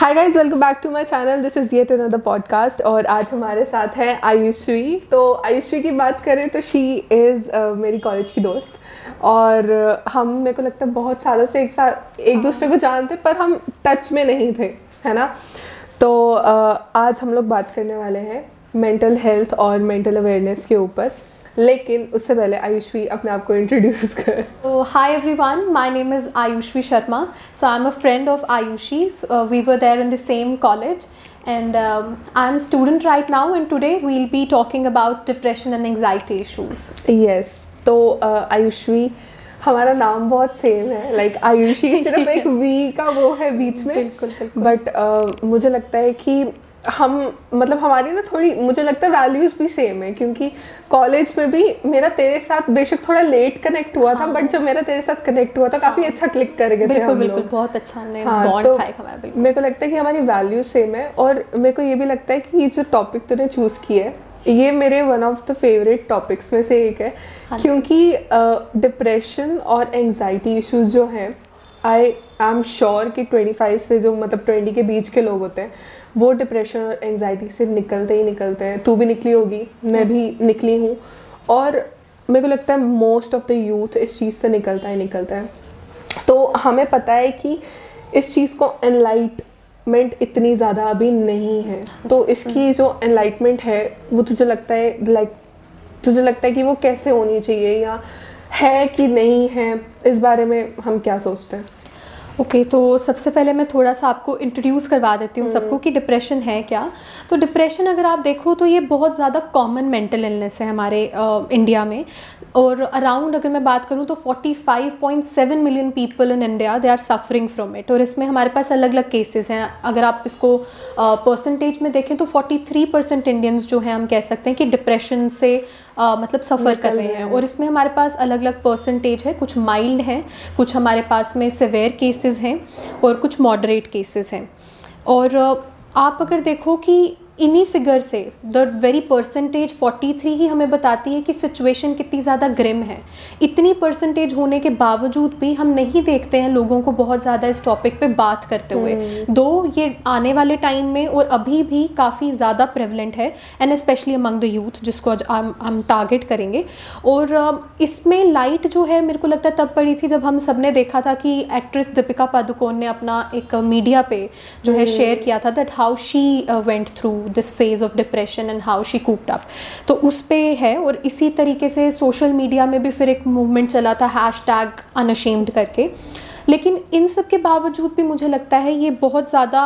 Hi guys welcome back to my channel this is yet another podcast और आज हमारे साथ है आयुश्वी तो आयुश्वी की बात करें तो शी इज़ uh, मेरी कॉलेज की दोस्त। और uh, हम मेरे को लगता है बहुत सालों से एक साथ एक दूसरे को जानते पर हम टच में नहीं थे है ना? तो uh, आज हम लोग बात करने वाले हैं मेंटल हेल्थ और मेंटल अवेयरनेस के ऊपर। लेकिन उससे पहले आयुष्वी अपने आप को इंट्रोड्यूस कर। Hi everyone my name is Ayushvi Sharma. So I am a friend of Ayushi we were there in the same college and I am student right now and today we'll be talking about depression and anxiety issues yes तो uh, Ayushvi हमारा नाम बहुत same है। Like like, Ayushi सिर्फ़ एक we का वो है बीच में। बिल्कुल बट uh, मुझे लगता है कि हम मतलब हमारी ना थोड़ी मुझे लगता है वैल्यूज़ भी सेम है क्योंकि कॉलेज में भी मेरा तेरे साथ बेशक थोड़ा लेट कनेक्ट हुआ था बट जब मेरा तेरे साथ कनेक्ट हुआ था काफ़ी अच्छा क्लिक कर गए थे बिल्कुल बिल्कुल बहुत अच्छा हमने हाँ, बॉन्ड तो था एक हमारा बिल्कुल। मेरे को लगता है कि हमारी वैल्यूज़ सेम है और मेरे को ये भी लगता है कि ये जो टॉपिक तूने चूज़ किया है ये मेरे one of the favourite topics में से एक है हाँ क्योंकि डिप्रेशन और एंजाइटी इश्यूज़ जो हैं आई आई एम श्योर कि 25 से जो मतलब 20 के बीच के लोग होते हैं वो डिप्रेशन और एंगजाइटी से निकलते ही निकलते हैं। तू भी निकली होगी मैं भी निकली हूँ। और मेरे को लगता है मोस्ट ऑफ़ द यूथ इस चीज़ से निकलता ही निकलता है। तो हमें पता है कि इस चीज़ को एनलाइटमेंट इतनी ज़्यादा अभी नहीं है। तो इसकी जो एनलाइटमेंट है वो तुझे लगता है लाइक तुझे लगता है कि वो कैसे होनी चाहिए या है कि नहीं है इस बारे में हम क्या सोचते हैं? ओके okay, तो सबसे पहले मैं थोड़ा सा आपको इंट्रोड्यूस करवा देती हूँ सबको कि डिप्रेशन है क्या। तो डिप्रेशन अगर आप देखो तो ये बहुत ज़्यादा कॉमन मेंटल इलनेस है हमारे आ, इंडिया में। और अराउंड अगर मैं बात करूँ तो 45.7 million people in India they are suffering from it और इसमें हमारे पास अलग अलग केसेस हैं। अगर आप इसको परसेंटेज uh, में देखें तो 43 परसेंट इंडियंस जो हैं हम कह सकते हैं कि डिप्रेशन से अ, मतलब सफ़र कर रहे हैं। और इसमें हमारे पास अलग अलग परसेंटेज है। कुछ माइल्ड हैं कुछ हमारे पास में सिवेयर केसेस हैं और कुछ मॉडरेट केसेस हैं। और अ, आप अगर देखो कि इन्हीं फिगर से द वेरी परसेंटेज 43 ही हमें बताती है कि सिचुएशन कितनी ज़्यादा ग्रिम है। इतनी परसेंटेज होने के बावजूद भी हम नहीं देखते हैं लोगों को बहुत ज़्यादा इस टॉपिक पे बात करते हुए। दो ये आने वाले टाइम में और अभी भी काफ़ी ज़्यादा प्रेवलेंट है and especially among the youth जिसको आज हम टारगेट करेंगे। और इसमें लाइट जो है मेरे को लगता है तब पड़ी थी जब हम सबने देखा था कि एक्ट्रेस दीपिका पादुकोण ने अपना एक मीडिया पे जो है शेयर किया था that how she went through this phase of depression and how she coped up तो उस पर है और इसी तरीके से सोशल मीडिया में भी फिर एक मूवमेंट चला था हैश टैग अनअशेम्ड करके। लेकिन इन सब के बावजूद भी मुझे लगता है ये बहुत ज़्यादा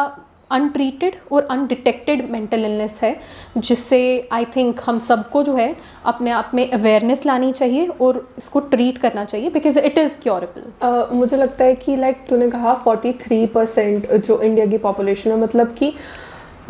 अनट्रीटेड और अनडिटेक्टेड मेंटल इलनेस है जिससे आई थिंक हम सबको जो है अपने आप में अवेयरनेस लानी चाहिए और इसको ट्रीट करना चाहिए बिकॉज़ इट इज़ क्योरेबल मुझे लगता है कि लाइक like, तूने कहा 43 परसेंट जो इंडिया की पॉपुलेशन है मतलब कि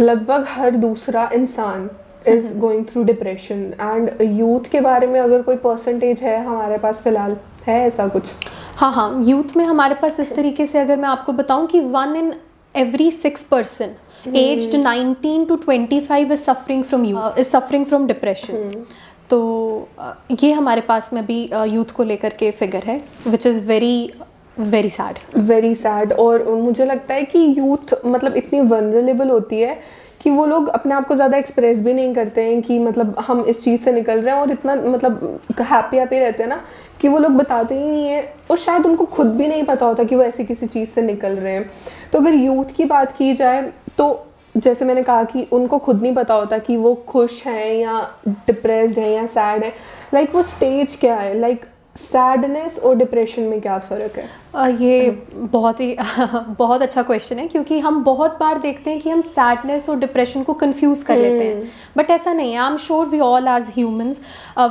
लगभग हर दूसरा इंसान is going through depression and youth के बारे में अगर कोई परसेंटेज है हमारे पास फ़िलहाल है ऐसा कुछ? हाँ हाँ यूथ में हमारे पास इस तरीके से अगर मैं आपको बताऊँ कि one in every six person aged nineteen to twenty five is suffering from you is suffering from depression तो ये हमारे पास में भी यूथ को लेकर के फिगर है which is very very sad very sad और मुझे लगता है कि यूथ मतलब इतनी वनरेबल होती है कि वो लोग अपने आप को ज़्यादा एक्सप्रेस भी नहीं करते हैं कि मतलब हम इस चीज़ से निकल रहे हैं और इतना मतलब हैप्पी हैप्पी रहते हैं ना कि वो लोग बताते ही नहीं है और शायद उनको खुद भी नहीं पता होता कि वो ऐसी किसी चीज़ से निकल रहे हैं। तो अगर यूथ की बात की जाए तो जैसे मैंने कहा कि उनको खुद नहीं पता होता कि वो खुश हैं या डिप्रेस्ड हैं या सैड है। लाइक वो स्टेज क्या है? लाइक सैडनेस और डिप्रेशन में क्या फ़र्क है? ये बहुत ही बहुत अच्छा क्वेश्चन है क्योंकि हम बहुत बार देखते हैं कि हम सैडनेस और डिप्रेशन को कंफ्यूज कर लेते हैं। बट ऐसा नहीं है I am sure we all as humans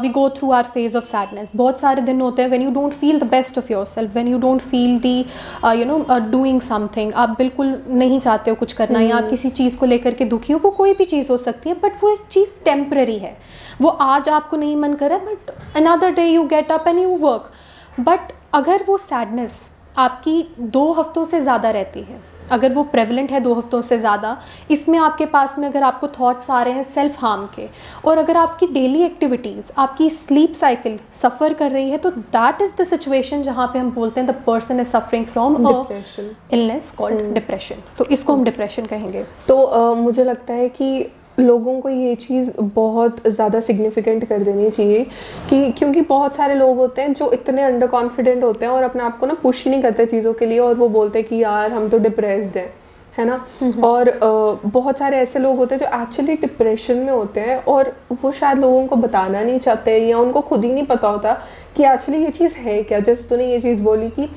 we go through our phase of sadness बहुत सारे दिन होते हैं when you don't feel the best of yourself when you don't feel the you know doing something आप बिल्कुल नहीं चाहते हो कुछ करना या आप किसी चीज़ को लेकर के दुखी हो वो कोई भी चीज़ हो सकती है बट वो एक चीज़ टेम्पररी है। वो आज आपको नहीं मन कर but another day you get up and you work but अगर वो सैडनेस आपकी दो हफ्तों से ज़्यादा रहती है अगर वो प्रेवलेंट है दो हफ्तों से ज़्यादा इसमें आपके पास में अगर आपको थॉट्स आ रहे हैं सेल्फ हार्म के और अगर आपकी डेली एक्टिविटीज़ आपकी स्लीप साइकिल सफ़र कर रही है तो दैट इज़ द सिचुएशन जहाँ पे हम बोलते हैं the person is suffering from illness called depression तो इसको हम डिप्रेशन कहेंगे। तो uh, मुझे लगता है कि लोगों को ये चीज़ बहुत ज़्यादा सिग्निफिकेंट कर देनी चाहिए कि क्योंकि बहुत सारे लोग होते हैं जो इतने अंडर कॉन्फिडेंट होते हैं और अपने आप को ना पुश ही नहीं करते चीज़ों के लिए और वो बोलते हैं कि यार हम तो डिप्रेस्ड हैं है ना? और आ, बहुत सारे ऐसे लोग होते हैं जो एक्चुअली डिप्रेशन में होते हैं और वो शायद लोगों को बताना नहीं चाहते या उनको खुद ही नहीं पता होता कि एक्चुअली ये चीज़ है क्या? जैसे तूने ये चीज़ बोली कि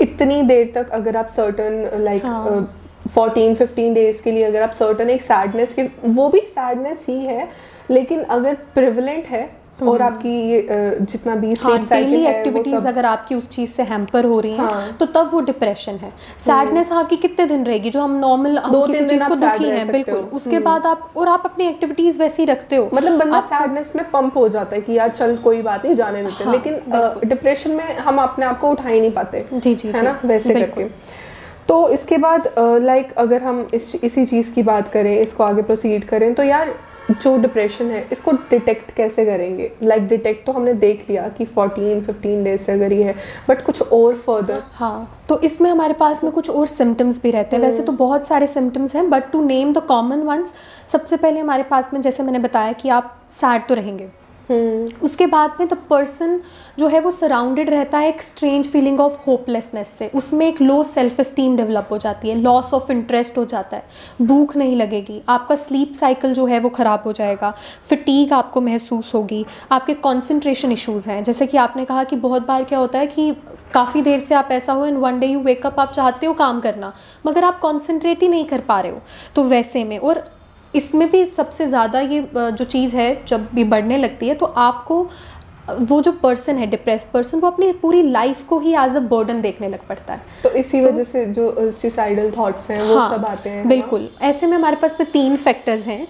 इतनी देर तक अगर आप certain like like, fourteen fifteen days के लिए अगर आप सर्टन एक सैडनेस के वो भी सैडनेस ही है लेकिन अगर प्रिवलेंट है और हम्म। आपकी ये जितना भी हाँ, डेली एक्टिविटीज़ अगर आपकी उस चीज़ से हैम्पर हो रही हैं हाँ, तो तब वो डिप्रेशन है। Sadness hmm. आपकी कितने दिन रहेगी? जो हम नॉर्मल हम किसी चीज़ को दुखी हैं बिल्कुल। उसके हम्म। बाद आप और आप अपनी एक्टिविटीज़ वैसे ही रखते हो। मतलब बंदा सैडनेस में पंप हो जाता है कि यार चल कोई बात नहीं जाने देते हाँ, लेकिन डिप्रेशन में हम अपने आप को उठा ही नहीं पाते। जी जी है ना? वैसे करके। तो इसके बाद लाइक अगर हम इस इसी चीज़ की बात करें इसको आगे प्रोसीड करें तो यार जो डिप्रेशन है इसको डिटेक्ट कैसे करेंगे? लाइक like डिटेक्ट तो हमने देख लिया कि 14 15 डेज़ से अगर ये है बट कुछ और फर्दर हाँ तो इसमें हमारे पास में कुछ और सिम्टम्स भी रहते हैं। वैसे तो बहुत सारे सिम्टम्स हैं but to name the common ones सबसे पहले हमारे पास में जैसे मैंने बताया कि आप सैड तो रहेंगे। हम्म। उसके बाद में द पर्सन जो है वो सराउंडेड रहता है एक स्ट्रेंज फीलिंग ऑफ़ होपलेसनेस से। उसमें एक लो सेल्फ स्टीम डेवलप हो जाती है लॉस ऑफ़ इंटरेस्ट हो जाता है। भूख नहीं लगेगी, आपका स्लीप साइकिल जो है वो ख़राब हो जाएगा फिटीक आपको महसूस होगी, आपके कॉन्सेंट्रेशन इशूज़ हैं। जैसे कि आपने कहा कि बहुत बार क्या होता है कि काफ़ी देर से आप ऐसा हो in one day you wake up आप चाहते हो काम करना, मगर आप कॉन्सेंट्रेट ही नहीं कर पा रहे हो। तो वैसे में और इसमें भी सबसे ज़्यादा ये जो चीज़ है, जब भी बढ़ने लगती है तो आपको वो जो पर्सन है डिप्रेस पर्सन वो अपनी पूरी लाइफ को ही एज अ बर्डन देखने लग पड़ता है। तो इसी so, वजह से जो सुसाइडल थॉट्स हैं वो हाँ, सब आते हैं बिल्कुल। ऐसे में हमारे पास में तीन फैक्टर्स हैं।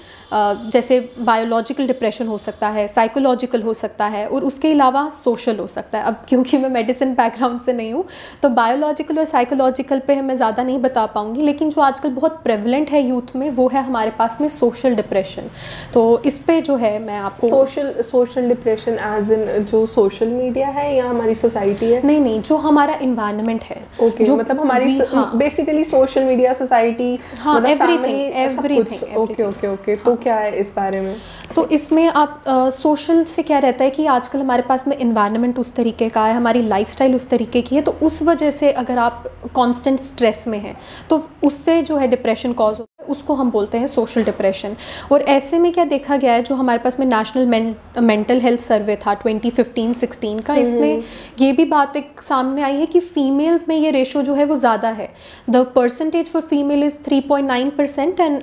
जैसे बायोलॉजिकल डिप्रेशन हो सकता है साइकोलॉजिकल हो सकता है और उसके अलावा सोशल हो सकता है। अब क्योंकि मैं मेडिसिन बैकग्राउंड से नहीं हूँ तो बायोलॉजिकल और साइकोलॉजिकल पर मैं ज़्यादा नहीं बता पाऊँगी लेकिन जो आजकल बहुत प्रेवलेंट है यूथ में वो है हमारे पास में सोशल डिप्रेशन तो इस पर जो है मैं आपको social social depression as in जो सोशल मीडिया है या हमारी सोसाइटी है? नहीं नहीं जो हमारा इन्वायरमेंट है ओके जो मतलब हमारी basically social media society everything everything okay okay okay तो क्या है इस बारे में? तो इसमें आप सोशल से क्या रहता है कि आजकल हमारे पास में इन्वायरमेंट उस तरीके का है हमारी लाइफस्टाइल उस तरीके की है तो उस वजह से अगर आप कांस्टेंट स्ट्रेस में हैं तो उससे जो है डिप्रेशन कॉज होता है उसको हम बोलते हैं सोशल डिप्रेशन और ऐसे में क्या देखा गया है जो हमारे पास में नेशनल मेंटल हेल्थ सर्वे था 2015-16 का इसमें हम्म। ये भी बात एक सामने आई है कि फीमेल्स में ये रेशो जो है वो ज़्यादा है। The percentage for female is 3.9 percent and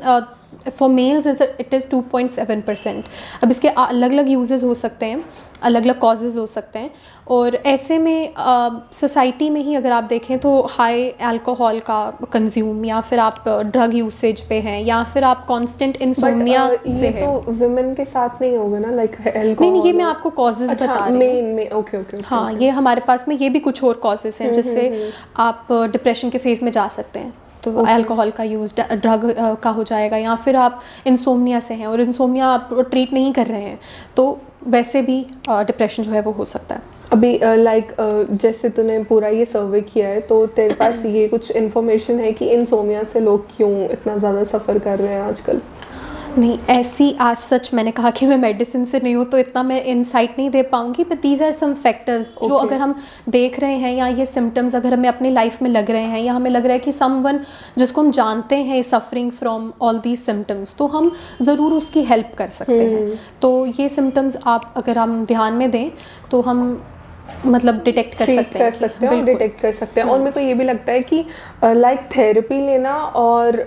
for males is it is 2.7 percent अब इसके अलग अलग यूजेज़ हो सकते हैं। अलग अलग कॉजेज़ हो सकते हैं। और ऐसे में सोसाइटी में ही अगर आप देखें तो हाई अल्कोहल का कंज्यूम या फिर आप ड्रग यूसेज पे हैं या फिर आप कांस्टेंट इंसोमिया से है। तो वुमेन के साथ नहीं होगा ना लाइक नहीं नहीं ये मैं आपको कॉजेज अच्छा, बता रही हूँ। ओके ओके हाँ ये हमारे पास में ये भी कुछ और कॉजेज हैं हम्म, जिससे हम्म, हम्म। आप डिप्रेशन के फ़ेज़ में जा सकते हैं। तो अल्कोहल का यूज़ ड्रग का हो जाएगा या फिर आप इंसोमिया से हैं और इंसोमिया आप ट्रीट नहीं कर रहे हैं तो वैसे भी डिप्रेशन जो है वो हो सकता है। अभी लाइक uh, like, uh, जैसे तूने पूरा ये सर्वे किया है तो तेरे पास ये कुछ इन्फॉर्मेशन है कि इंसोमिया से लोग क्यों इतना ज़्यादा सफ़र कर रहे हैं आजकल? नहीं ऐसी आज सच मैंने कहा कि मैं मेडिसिन से नहीं हूँ तो इतना मैं इंसाइट नहीं दे पाऊँगी but these are some factors जो अगर हम देख रहे हैं या ये सिम्टम्स अगर हमें अपनी लाइफ में लग रहे हैं या हमें लग रहा है कि सम वन जिसको हम जानते हैं suffering from all these symptoms तो हम ज़रूर उसकी हेल्प कर सकते हैं। हम्म। तो ये सिम्टम्स आप अगर हम ध्यान में दें तो हम मतलब डिटेक्ट कर सकते कर सकते हैं और डिटेक्ट कर सकते हैं। और मेरे को ये भी लगता है कि लाइक थेरेपी लेना और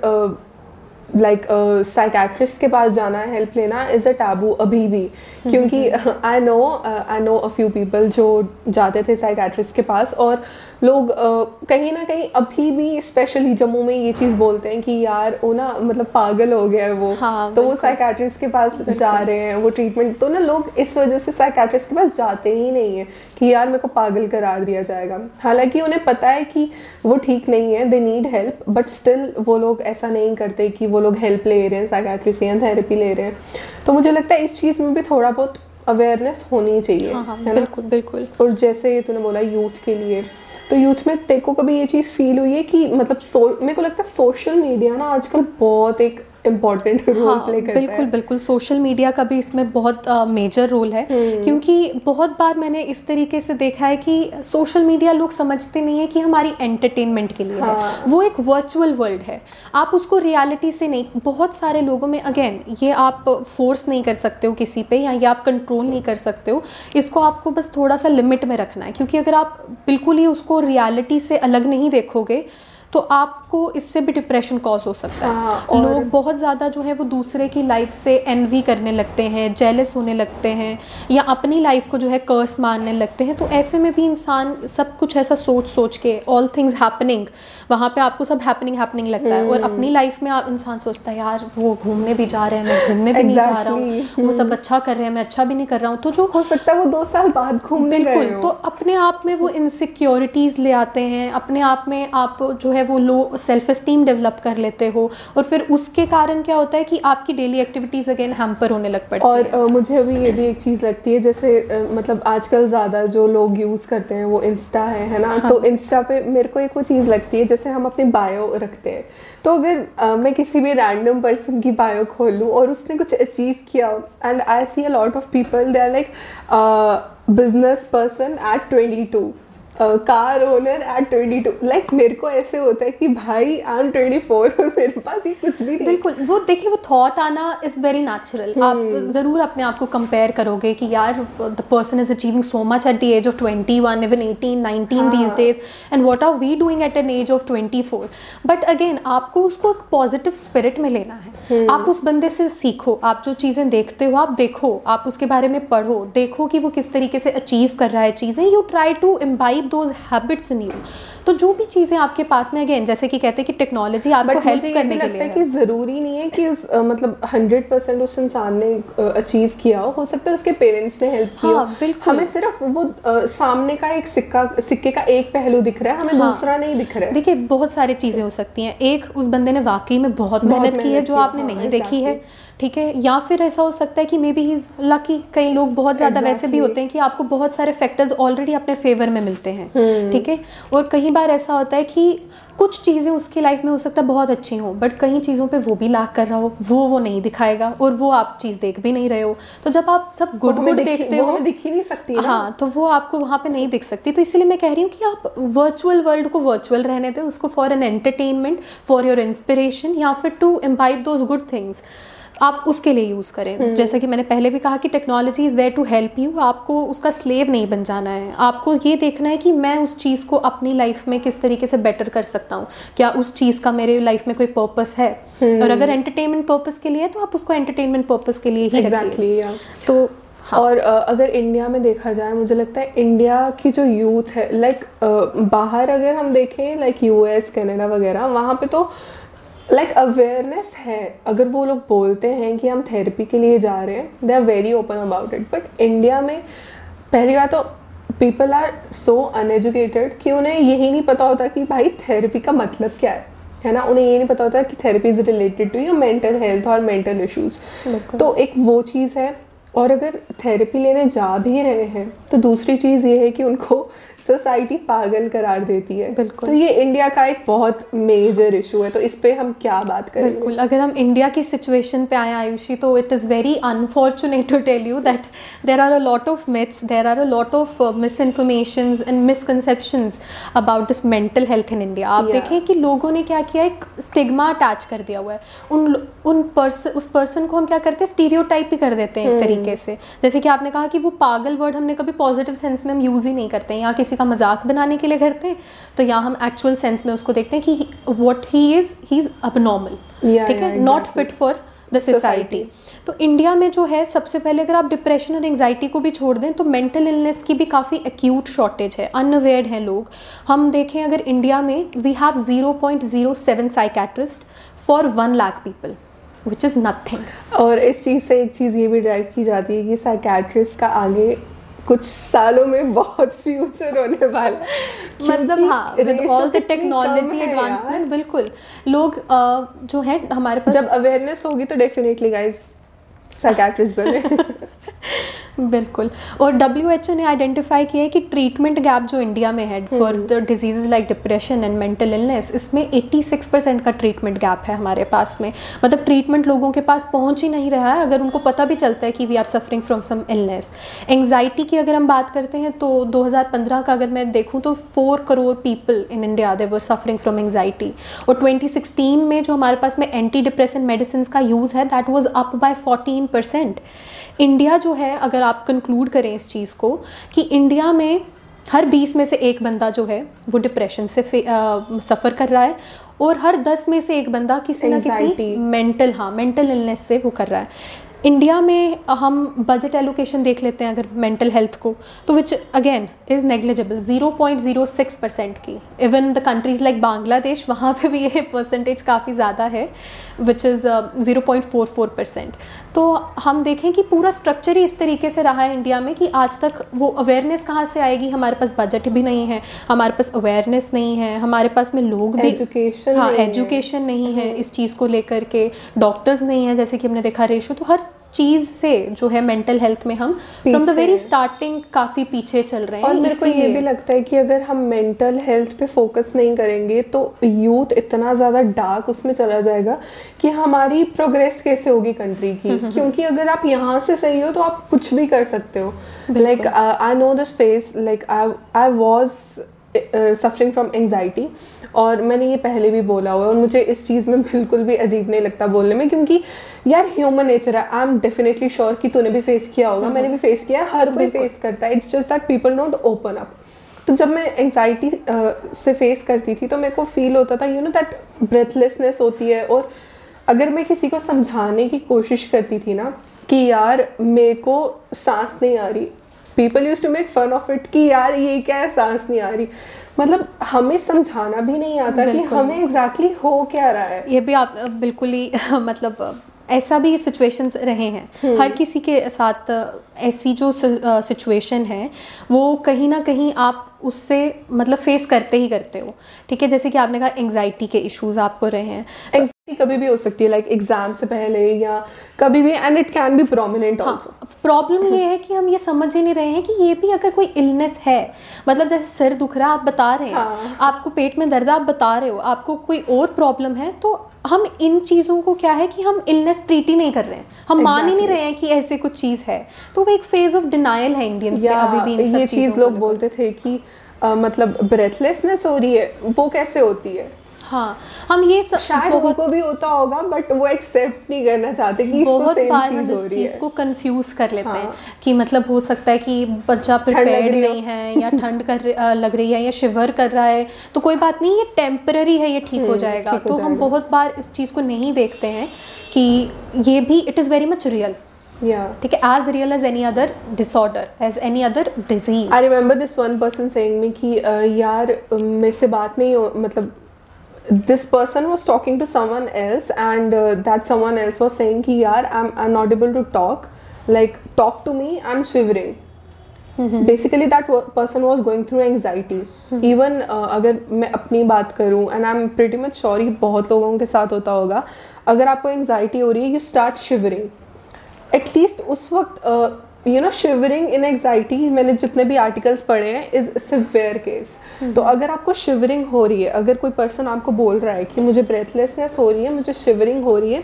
लाइक साइकैट्रिस्ट के पास जाना है हेल्प लेना इज़ अ टैबू अभी भी। क्योंकि I know I know a few people जो जाते थे साइकैट्रिस्ट के पास और लोग कहीं ना कहीं अभी भी स्पेशली जम्मू में ये चीज़ बोलते हैं कि यार वो ना मतलब पागल हो गया है वो। हाँ, तो वो साइकेट्रिस्ट के पास जा रहे हैं वो ट्रीटमेंट तो ना लोग इस वजह से साइकेट्रिस्ट के पास जाते ही नहीं है कि यार मेरे को पागल करार दिया जाएगा। हालाँकि उन्हें पता है कि वो ठीक नहीं है they need help but still वो लोग ऐसा नहीं करते कि वो लोग हेल्प ले रहे हैं साइकेट्रिस्ट या थेरेपी ले रहे हैं। तो मुझे लगता है इस चीज़ में भी थोड़ा बहुत अवेयरनेस होनी चाहिए हाँ हाँ बिल्कुल बिल्कुल। और जैसे तूने बोला यूथ के लिए तो यूथ में तेको कभी ये चीज़ फील हुई है कि मतलब सो, मेरे को लगता है सोशल मीडिया ना आजकल बहुत एक इम्पोर्टेंट रोल हाँ प्ले करता बिल्कुल है। बिल्कुल। सोशल मीडिया का भी इसमें बहुत मेजर रोल है। हम्म। क्योंकि बहुत बार मैंने इस तरीके से देखा है कि सोशल मीडिया लोग समझते नहीं है कि हमारी एंटरटेनमेंट के लिए हाँ। है। वो एक वर्चुअल वर्ल्ड है। आप उसको रियलिटी से नहीं बहुत सारे लोगों में अगेन ये आप फोर्स नहीं कर सकते हो किसी पे या ये आप कंट्रोल नहीं कर सकते हो। इसको आपको बस थोड़ा सा लिमिट में रखना है। क्योंकि अगर आप बिल्कुल ही उसको रियलिटी से अलग नहीं देखोगे तो आपको इससे भी डिप्रेशन कॉज हो सकता है। हाँ, और- लोग बहुत ज़्यादा जो है वो दूसरे की लाइफ से एनवी करने लगते हैं जेलस होने लगते हैं या अपनी लाइफ को जो है कर्स मानने लगते हैं। तो ऐसे में भी इंसान सब कुछ ऐसा सोच सोच के ऑल थिंग्स हैपनिंग वहाँ पे आपको सब हैपनिंग हैपनिंग लगता है। हम्म। और अपनी लाइफ में आप इंसान सोचता है यार वो घूमने भी जा रहे हैं मैं घूमने भी नहीं जा रहा हूँ. वो सब अच्छा कर रहे हैं मैं अच्छा भी नहीं कर रहा हूँ। तो जो हो सकता है वो दो साल बाद घूमने बिल्कुल तो अपने आप में वो इनसिक्योरिटीज़ ले आते हैं अपने आप में आप जो है वो लो सेल्फ एस्टीम डेवलप कर लेते हो और फिर उसके कारण क्या होता है कि आपकी डेली एक्टिविटीज़ अगेन हैम्पर होने लग पड़ती और हैं? मुझे अभी ये भी एक चीज़ लगती है जैसे मतलब आजकल ज़्यादा जो लोग यूज़ करते हैं वो इंस्टा है है ना? हाँ तो इंस्टा पे मेरे को एक वो चीज़ लगती है जैसे हम अपनी बायो रखते हैं। तो अगर मैं किसी भी रैंडम पर्सन की बायो खोल लूँ और उसने कुछ अचीव किया and I see a lot of people they are like business person at twenty two car owner at twenty two like मेरे को ऐसे होता है कि भाई आई एम ट्वेंटी फोर और मेरे पास ये कुछ भी नहीं बिल्कुल। वो देखिए वो थॉट आना इज़ वेरी नेचुरल आप। ज़रूर अपने आप को कंपेयर करोगे कि यार the person is achieving so much at the age of 21 even 18 19 these. Days and what are we doing at an age of 24 but again आपको उसको एक पॉजिटिव स्पिरिट में लेना है। हम्म। आप उस बंदे से सीखो। आप जो चीज़ें देखते हो आप देखो। आप उसके बारे में पढ़ो। देखो कि वो किस तरीके से अचीव कर रहा है चीज़ें। You try to imbibe those habits in you तो जो भी चीज़ें आपके पास में अगेन जैसे कि कहते हैं कि टेक्नोलॉजी आपको हेल्प करने के लिए है कि ज़रूरी नहीं है कि उस मतलब हंड्रेड परसेंट उस इंसान ने अचीव किया हो। हो सकता है उसके पेरेंट्स ने हेल्प की हाँ, बिल्कुल। हमें सिर्फ़ वो अ, सामने का एक सिक्का सिक्के का एक पहलू दिख रहा है हमें हाँ। दूसरा नहीं दिख रहा है। देखिए बहुत सारी चीज़ें हो सकती हैं। एक उस बंदे ने वाकई में बहुत बहुत मेहनत की है जो आपने हाँ, नहीं देखी है. ठीक है? या फिर ऐसा हो सकता है कि maybe he is lucky कई लोग बहुत ज़्यादा exactly. वैसे भी होते हैं कि आपको बहुत सारे फैक्टर्स ऑलरेडी अपने फेवर में मिलते हैं। हम्म। ठीक है? और कई बार ऐसा होता है कि कुछ चीज़ें उसकी लाइफ में हो सकता है बहुत अच्छी हों बट कई चीज़ों पे वो भी लाख कर रहा हो वो वो नहीं दिखाएगा और वो आप चीज़ देख भी नहीं रहे हो। तो जब आप सब गुड गुड देखते हो दिख ही नहीं सकती हाँ तो वो आपको वहाँ पे नहीं दिख सकती। तो इसीलिए मैं कह रही हूँ कि आप वर्चुअल वर्ल्ड को वर्चुअल रहने दें उसको for an entertainment for your inspiration या फिर to imbibe those good things आप उसके लिए यूज़ करें। जैसे कि मैंने पहले भी कहा कि technology is there to help you आपको उसका स्लेव नहीं बन जाना है। आपको ये देखना है कि मैं उस चीज़ को अपनी लाइफ में किस तरीके से बेटर कर सकता हूँ। क्या उस चीज़ का मेरे लाइफ में कोई पर्पस है? और अगर एंटरटेनमेंट पर्पस के लिए है तो आप उसको एंटरटेनमेंट पर्पस के लिए ही एग्जैक्टली या तो और अ, अगर इंडिया में देखा जाए मुझे लगता है इंडिया की जो यूथ है लाइक बाहर अगर हम देखें लाइक यूएस कनाडा वगैरह वहाँ पे तो लाइक अवेयरनेस है। अगर वो लोग बोलते हैं कि हम थेरेपी के लिए जा रहे हैं they are very open about it but India में पहली बात तो पीपल आर सो अनएजुकेटेड कि उन्हें यही नहीं पता होता कि भाई थेरेपी का मतलब क्या है। है ना? उन्हें ये नहीं पता होता कि therapy is related to your mental health और मेंटल इश्यूज़ तो एक वो चीज़ है। और अगर थेरेपी लेने जा भी रहे हैं तो दूसरी चीज़ ये है कि उनको सोसाइटी पागल करार देती है। बिल्कुल। तो ये इंडिया का एक बहुत मेजर इशू है तो इस पर हम क्या बात करें बिल्कुल अगर हम इंडिया की सिचुएशन पे आए आयुषी तो it is very unfortunate to tell you that there are a lot of myths there are a lot of misinformation and misconceptions about this mental health in India आप Yeah. देखें कि लोगों ने क्या किया एक स्टिग्मा अटैच कर दिया हुआ है। उन उन पर्सन उस पर्सन को हम क्या करते हैं? स्टीरियोटाइप ही कर देते हैं एक तरीके से। जैसे कि आपने कहा कि वो पागल वर्ड हमने कभी पॉजिटिव सेंस में हम यूज़ ही नहीं करते हैं या किसी का मज़ाक बनाने के लिए करते हैं तो यहाँ हम एक्चुअल सेंस में उसको देखते हैं कि what he is he is abnormal Yeah, ठीक है? Not fit for the society तो इंडिया में जो है सबसे पहले अगर आप डिप्रेशन और एंग्जाइटी को भी छोड़ दें तो मेंटल इलनेस की भी काफ़ी एक्यूट शॉर्टेज है। अनअवेयर्ड हैं लोग। हम देखें अगर इंडिया में we have zero point zero seven psychiatrist for one lakh people which is nothing और इस चीज़ से एक चीज़ ये भी ड्राइव की जाती है कि साइकैट्रिस्ट का आगे कुछ सालों में बहुत फ्यूचर होने वाला मतलब हाँ with all the technology advancement बिल्कुल। लोग जो है हमारे पास जब अवेयरनेस होगी तो डेफिनेटली गाइज़ साइकेट्रिस्ट बने। बिल्कुल। और डब्ल्यू एच ओ ने आइडेंटिफाई किया है कि ट्रीटमेंट गैप जो इंडिया में है for the disease like depression and mental illness इसमें 86 परसेंट का ट्रीटमेंट गैप है हमारे पास में। मतलब ट्रीटमेंट लोगों के पास पहुँच ही नहीं रहा है अगर उनको पता भी चलता है कि we are suffering from some illness anxiety की अगर हम बात करते हैं तो 2015 का अगर मैं देखूँ तो four crore people in India they were suffering from anxiety और ट्वेंटी में जो हमारे पास में एंटी डिप्रेशन मेडिसिन का यूज़ है that was up by fourteen percent. India जो है अगर आप कंक्लूड करें इस चीज़ को कि इंडिया में हर बीस में से एक बंदा जो है वो डिप्रेशन से सफ़र कर रहा है और हर दस में से एक बंदा किसी ना किसी मेंटल हाँ मेंटल इलनेस से वो कर रहा है। इंडिया में हम बजट एलोकेशन देख लेते हैं अगर मेंटल हेल्थ को तो which again is negligible zero point zero six percent की। Even the countries like Bangladesh वहाँ पे भी ये परसेंटेज काफ़ी ज़्यादा है which is zero point four four percent तो हम देखें कि पूरा स्ट्रक्चर ही इस तरीके से रहा है इंडिया में कि आज तक वो अवेयरनेस कहाँ से आएगी? हमारे पास बजट भी नहीं है हमारे पास अवेयरनेस नहीं है हमारे पास में लोग भी एजुकेशन हाँ एजुकेशन नहीं है इस चीज़ को लेकर के डॉक्टर्स नहीं है जैसे कि हमने देखा रेशो तो हर चीज़ से जो है मेंटल हेल्थ में हम फ्रॉम द वेरी स्टार्टिंग काफ़ी पीछे चल रहे हैं। और मेरे को ये भी लगता है कि अगर हम मेंटल हेल्थ पे फोकस नहीं करेंगे तो यूथ इतना ज़्यादा डार्क उसमें चला जाएगा कि हमारी प्रोग्रेस कैसे होगी कंट्री की। हम्म, हम्म, हम्म। क्योंकि अगर आप यहाँ से सही हो तो आप कुछ भी कर सकते हो। Like I know this face like I I was suffering from anxiety और मैंने ये पहले भी बोला हुआ है और मुझे इस चीज़ में बिल्कुल भी अजीब नहीं लगता बोलने में क्योंकि यार ह्यूमन नेचर है। आई एम डेफिनेटली श्योर कि तूने भी फेस किया होगा मैंने भी फेस किया हर कोई फेस करता है। It's just that people not open up तो जब मैं एंगजाइटी uh, से फेस करती थी तो मेरे को फील होता था यू नो दैट ब्रेथलेसनेस होती है। और अगर मैं किसी को समझाने की कोशिश करती थी ना कि यार मेरे को सांस नहीं आ रही people use to make fun of it कि यार ये क्या है सांस नहीं आ रही। मतलब हमें समझाना भी नहीं आता कि हमें एग्जैक्टली exactly हो क्या रहा है। ये भी आप बिल्कुल ही मतलब ऐसा भी सिचुएशंस रहे हैं। हम्म। हर किसी के साथ ऐसी जो सिचुएशन है वो कहीं ना कहीं आप उससे मतलब फेस करते ही करते हो। ठीक है जैसे कि आपने कहा एंजाइटी के इश्यूज़ आपको रहे हैं। कभी भी हो सकती है लाइक एग्ज़ाम से पहले या कभी भी and it can be prominent also problem ये है कि हम ये समझ ही नहीं रहे हैं कि ये भी अगर कोई इलनेस है मतलब जैसे सिर दुख रहा आप बता रहे हैं हाँ. आपको पेट में दर्द आप बता रहे हो आपको कोई और प्रॉब्लम है तो हम इन चीज़ों को क्या है कि हम इलनेस ट्रीट ही नहीं कर रहे हैं। हम exactly. मान ही नहीं रहे हैं कि ऐसे कुछ चीज़ है। तो वो एक फ़ेज़ ऑफ़ डिनाइल है इंडियंस में अभी भी इन ये चीज़ लोग बोलते थे कि मतलब ब्रेथलेसनेस हो रही है वो कैसे होती है? हाँ हम ये सब शायद उनको भी होता होगा बट वो एक्सेप्ट नहीं करना चाहते कि बहुत बार हम इस चीज़ को कंफ्यूज कर लेते हाँ. हैं। कि मतलब हो सकता है कि बच्चा प्रिपेयर्ड नहीं है या ठंड कर लग रही है या शिवर कर रहा है तो कोई बात नहीं ये टेम्पररी है ये ठीक हो हम्म, जाएगा। तो हम बहुत बार इस चीज़ को नहीं देखते हैं कि ये भी it is very much real ठीक है as real as any other disorder as any other disease I remember this one person saying me कि यार मेरे से बात नहीं हो मतलब this person was talking to someone else and uh, that someone else was saying ki yaar I'm, I'm not able to talk like talk to me I'm shivering mm-hmm. basically that wo- person that person was going through anxiety even अगर मैं अपनी बात करूँ and I am pretty much sure ये बहुत लोगों के साथ होता होगा अगर आपको एंगजाइटी हो रही है यू स्टार्ट शिवरिंग एटलीस्ट उस वक्त you know shivering in anxiety मैंने जितने भी आर्टिकल्स पढ़े हैं इज़ सिवियर केस तो अगर आपको शिवरिंग हो रही है अगर कोई पर्सन आपको बोल रहा है कि मुझे ब्रेथलेसनेस हो रही है मुझे शिवरिंग हो रही है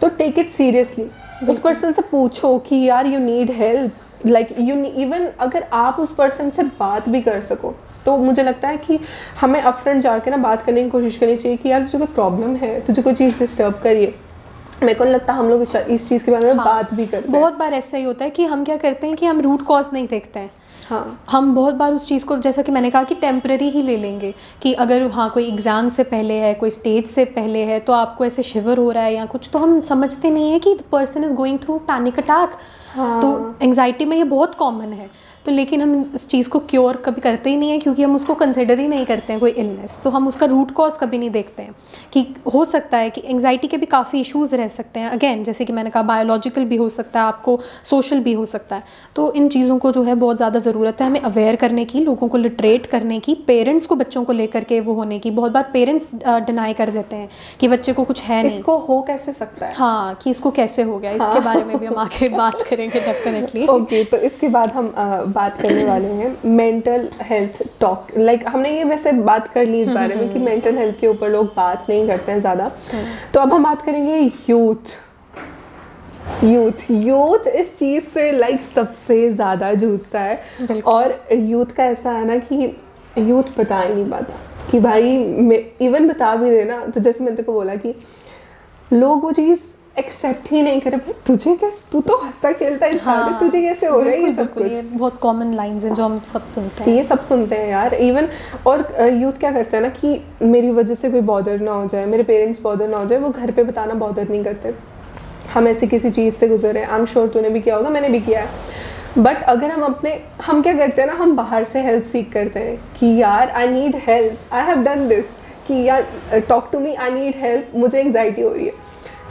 तो टेक इट सीरियसली उस पर्सन से पूछो कि यार you need help like you even अगर आप उस पर्सन से बात भी कर सको तो मुझे लगता है कि हमें अपफ्रंट जाके ना बात करने की कोशिश करनी चाहिए कि यार तुझे कोई प्रॉब्लम है? तुझे कोई चीज़ डिस्टर्ब करिए मेरे को लगता हम लोग इस- चीज़ के बारे में हाँ, बात भी करते हैं। बहुत बार ऐसा ही होता है कि हम क्या करते हैं कि हम रूट कॉज नहीं देखते हैं। हाँ। हम बहुत बार उस चीज़ को जैसा कि मैंने कहा कि टेम्प्रेरी ही ले लेंगे कि अगर हाँ कोई एग्ज़ाम से पहले है कोई स्टेज से पहले है तो आपको ऐसे शिवर हो रहा है या कुछ तो हम समझते नहीं है कि the person is going through panic attack. तो एंजाइटी में ये बहुत कॉमन है। तो लेकिन हम इस चीज़ को क्योर कभी करते ही नहीं है क्योंकि हम उसको कंसिडर ही नहीं करते हैं कोई इलनेस तो हम उसका रूट कॉज कभी नहीं देखते हैं कि हो सकता है कि एंजाइटी के भी काफ़ी इशूज़ रह सकते हैं। अगेन जैसे कि मैंने कहा बायोलॉजिकल भी हो सकता है आपको सोशल भी हो सकता है। तो इन चीज़ों को जो है बहुत ज़्यादा ज़रूरत है हमें अवेयर करने की लोगों को लिटरेट करने की पेरेंट्स को बच्चों को लेकर के वो होने की। बहुत बार पेरेंट्स डिनाई कर देते हैं कि बच्चे को कुछ है नहीं। इसको हो कैसे सकता है? हाँ कि इसको कैसे हो गया? इसके बारे में भी हम आगे बात करेंगे डेफिनेटली ओके तो इसके बाद हम बात करने वाले हैं मेंटल हेल्थ टॉक लाइक हमने ये वैसे बात कर ली इस बारे में कि मेंटल हेल्थ के ऊपर लोग बात नहीं करते हैं ज़्यादा। तो अब हम बात करेंगे यूथ यूथ यूथ इस चीज़ से लाइक सबसे ज़्यादा जूझता है। और यूथ का ऐसा है ना कि यूथ बता ही नहीं पाता। कि भाई मैं इवन बता भी देना तो जैसे मैंने तेरे को बोला कि लोग वो चीज़ एक्सेप्ट ही नहीं करे। भाई तुझे कैसे तू तो हंसता खेलता इंसान है तुझे कैसे हो रहा है ये सब कुछ? ये बहुत कॉमन लाइंस हैं जो हम सब सुनते हैं। ये सब सुनते हैं यार इवन और यूथ क्या करते हैं ना कि मेरी वजह से कोई बॉदर ना हो जाए मेरे पेरेंट्स बॉदर ना हो जाए वो घर पे बताना बॉदर नहीं करते। हम ऐसी किसी चीज़ से गुजर गुजरे आई एम श्योर तूने भी किया होगा मैंने भी किया है। बट अगर हम अपने हम क्या करते हैं ना हम बाहर से हेल्प सीख करते हैं कि यार I need help I have done this कि यार talk to me I need help मुझे एंग्जाइटी हो रही है।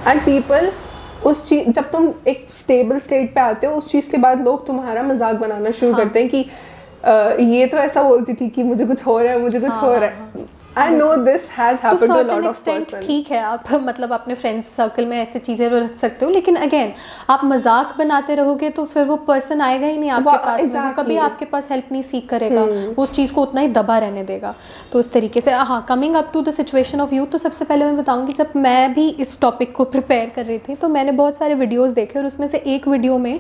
एंड पीपल उस चीज़ जब तुम एक स्टेबल स्टेट पे आते हो उस चीज़ के बाद लोग तुम्हारा मज़ाक बनाना शुरू हाँ। करते हैं कि आ, ये तो ऐसा बोलती थी कि मुझे कुछ हो रहा है मुझे कुछ हाँ, हो हाँ, रहा है I know this has happened to lot of person ठीक है आप मतलब अपने फ्रेंड्स सर्कल में ऐसे चीज़ें रख सकते हो लेकिन अगेन आप मज़ाक बनाते रहोगे तो फिर वो पर्सन आएगा ही नहीं आपके पास में exactly. कभी आपके पास हेल्प नहीं सीख करेगा वो उस चीज़ को उतना ही दबा रहने देगा। तो इस तरीके से हाँ coming up to the situation of youth तो सबसे पहले मैं बताऊँगी जब मैं भी इस टॉपिक को प्रिपेयर कर रही थी तो मैंने बहुत सारे वीडियोज़ देखे और उसमें से एक वीडियो में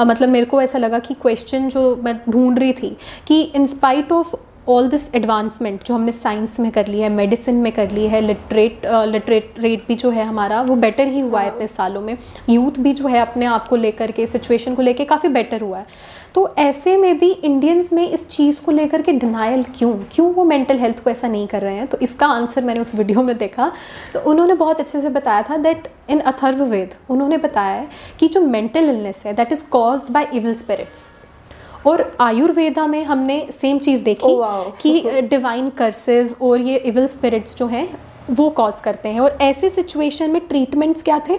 मतलब मेरे को ऐसा लगा कि क्वेश्चन जो मैं ढूंढ रही थी कि in spite of all this advancement जो हमने साइंस में कर ली है मेडिसिन में कर ली है लिटरेट लिटरेट रेट भी जो है हमारा, वो बेटर ही हुआ है इतने सालों में। यूथ भी जो है अपने आप को लेकर के सिचुएशन को लेकर काफ़ी बेटर हुआ है। तो ऐसे में भी इंडियंस में इस चीज़ को लेकर के डिनाइल क्यों? क्यों वो मेंटल हेल्थ को ऐसा नहीं कर रहे हैं? तो इसका आंसर मैंने उस वीडियो में देखा। तो उन्होंने बहुत अच्छे से बताया था दैट इन अथर्ववेद उन्होंने बताया कि जो मेंटल इलनेस है that is caused by evil spirits और आयुर्वेदा में हमने सेम चीज़ देखी Oh, wow. कि डिवाइन कर्सेज और ये इविल स्पिरिट्स जो हैं वो कॉज करते हैं। और ऐसे सिचुएशन में ट्रीटमेंट्स क्या थे?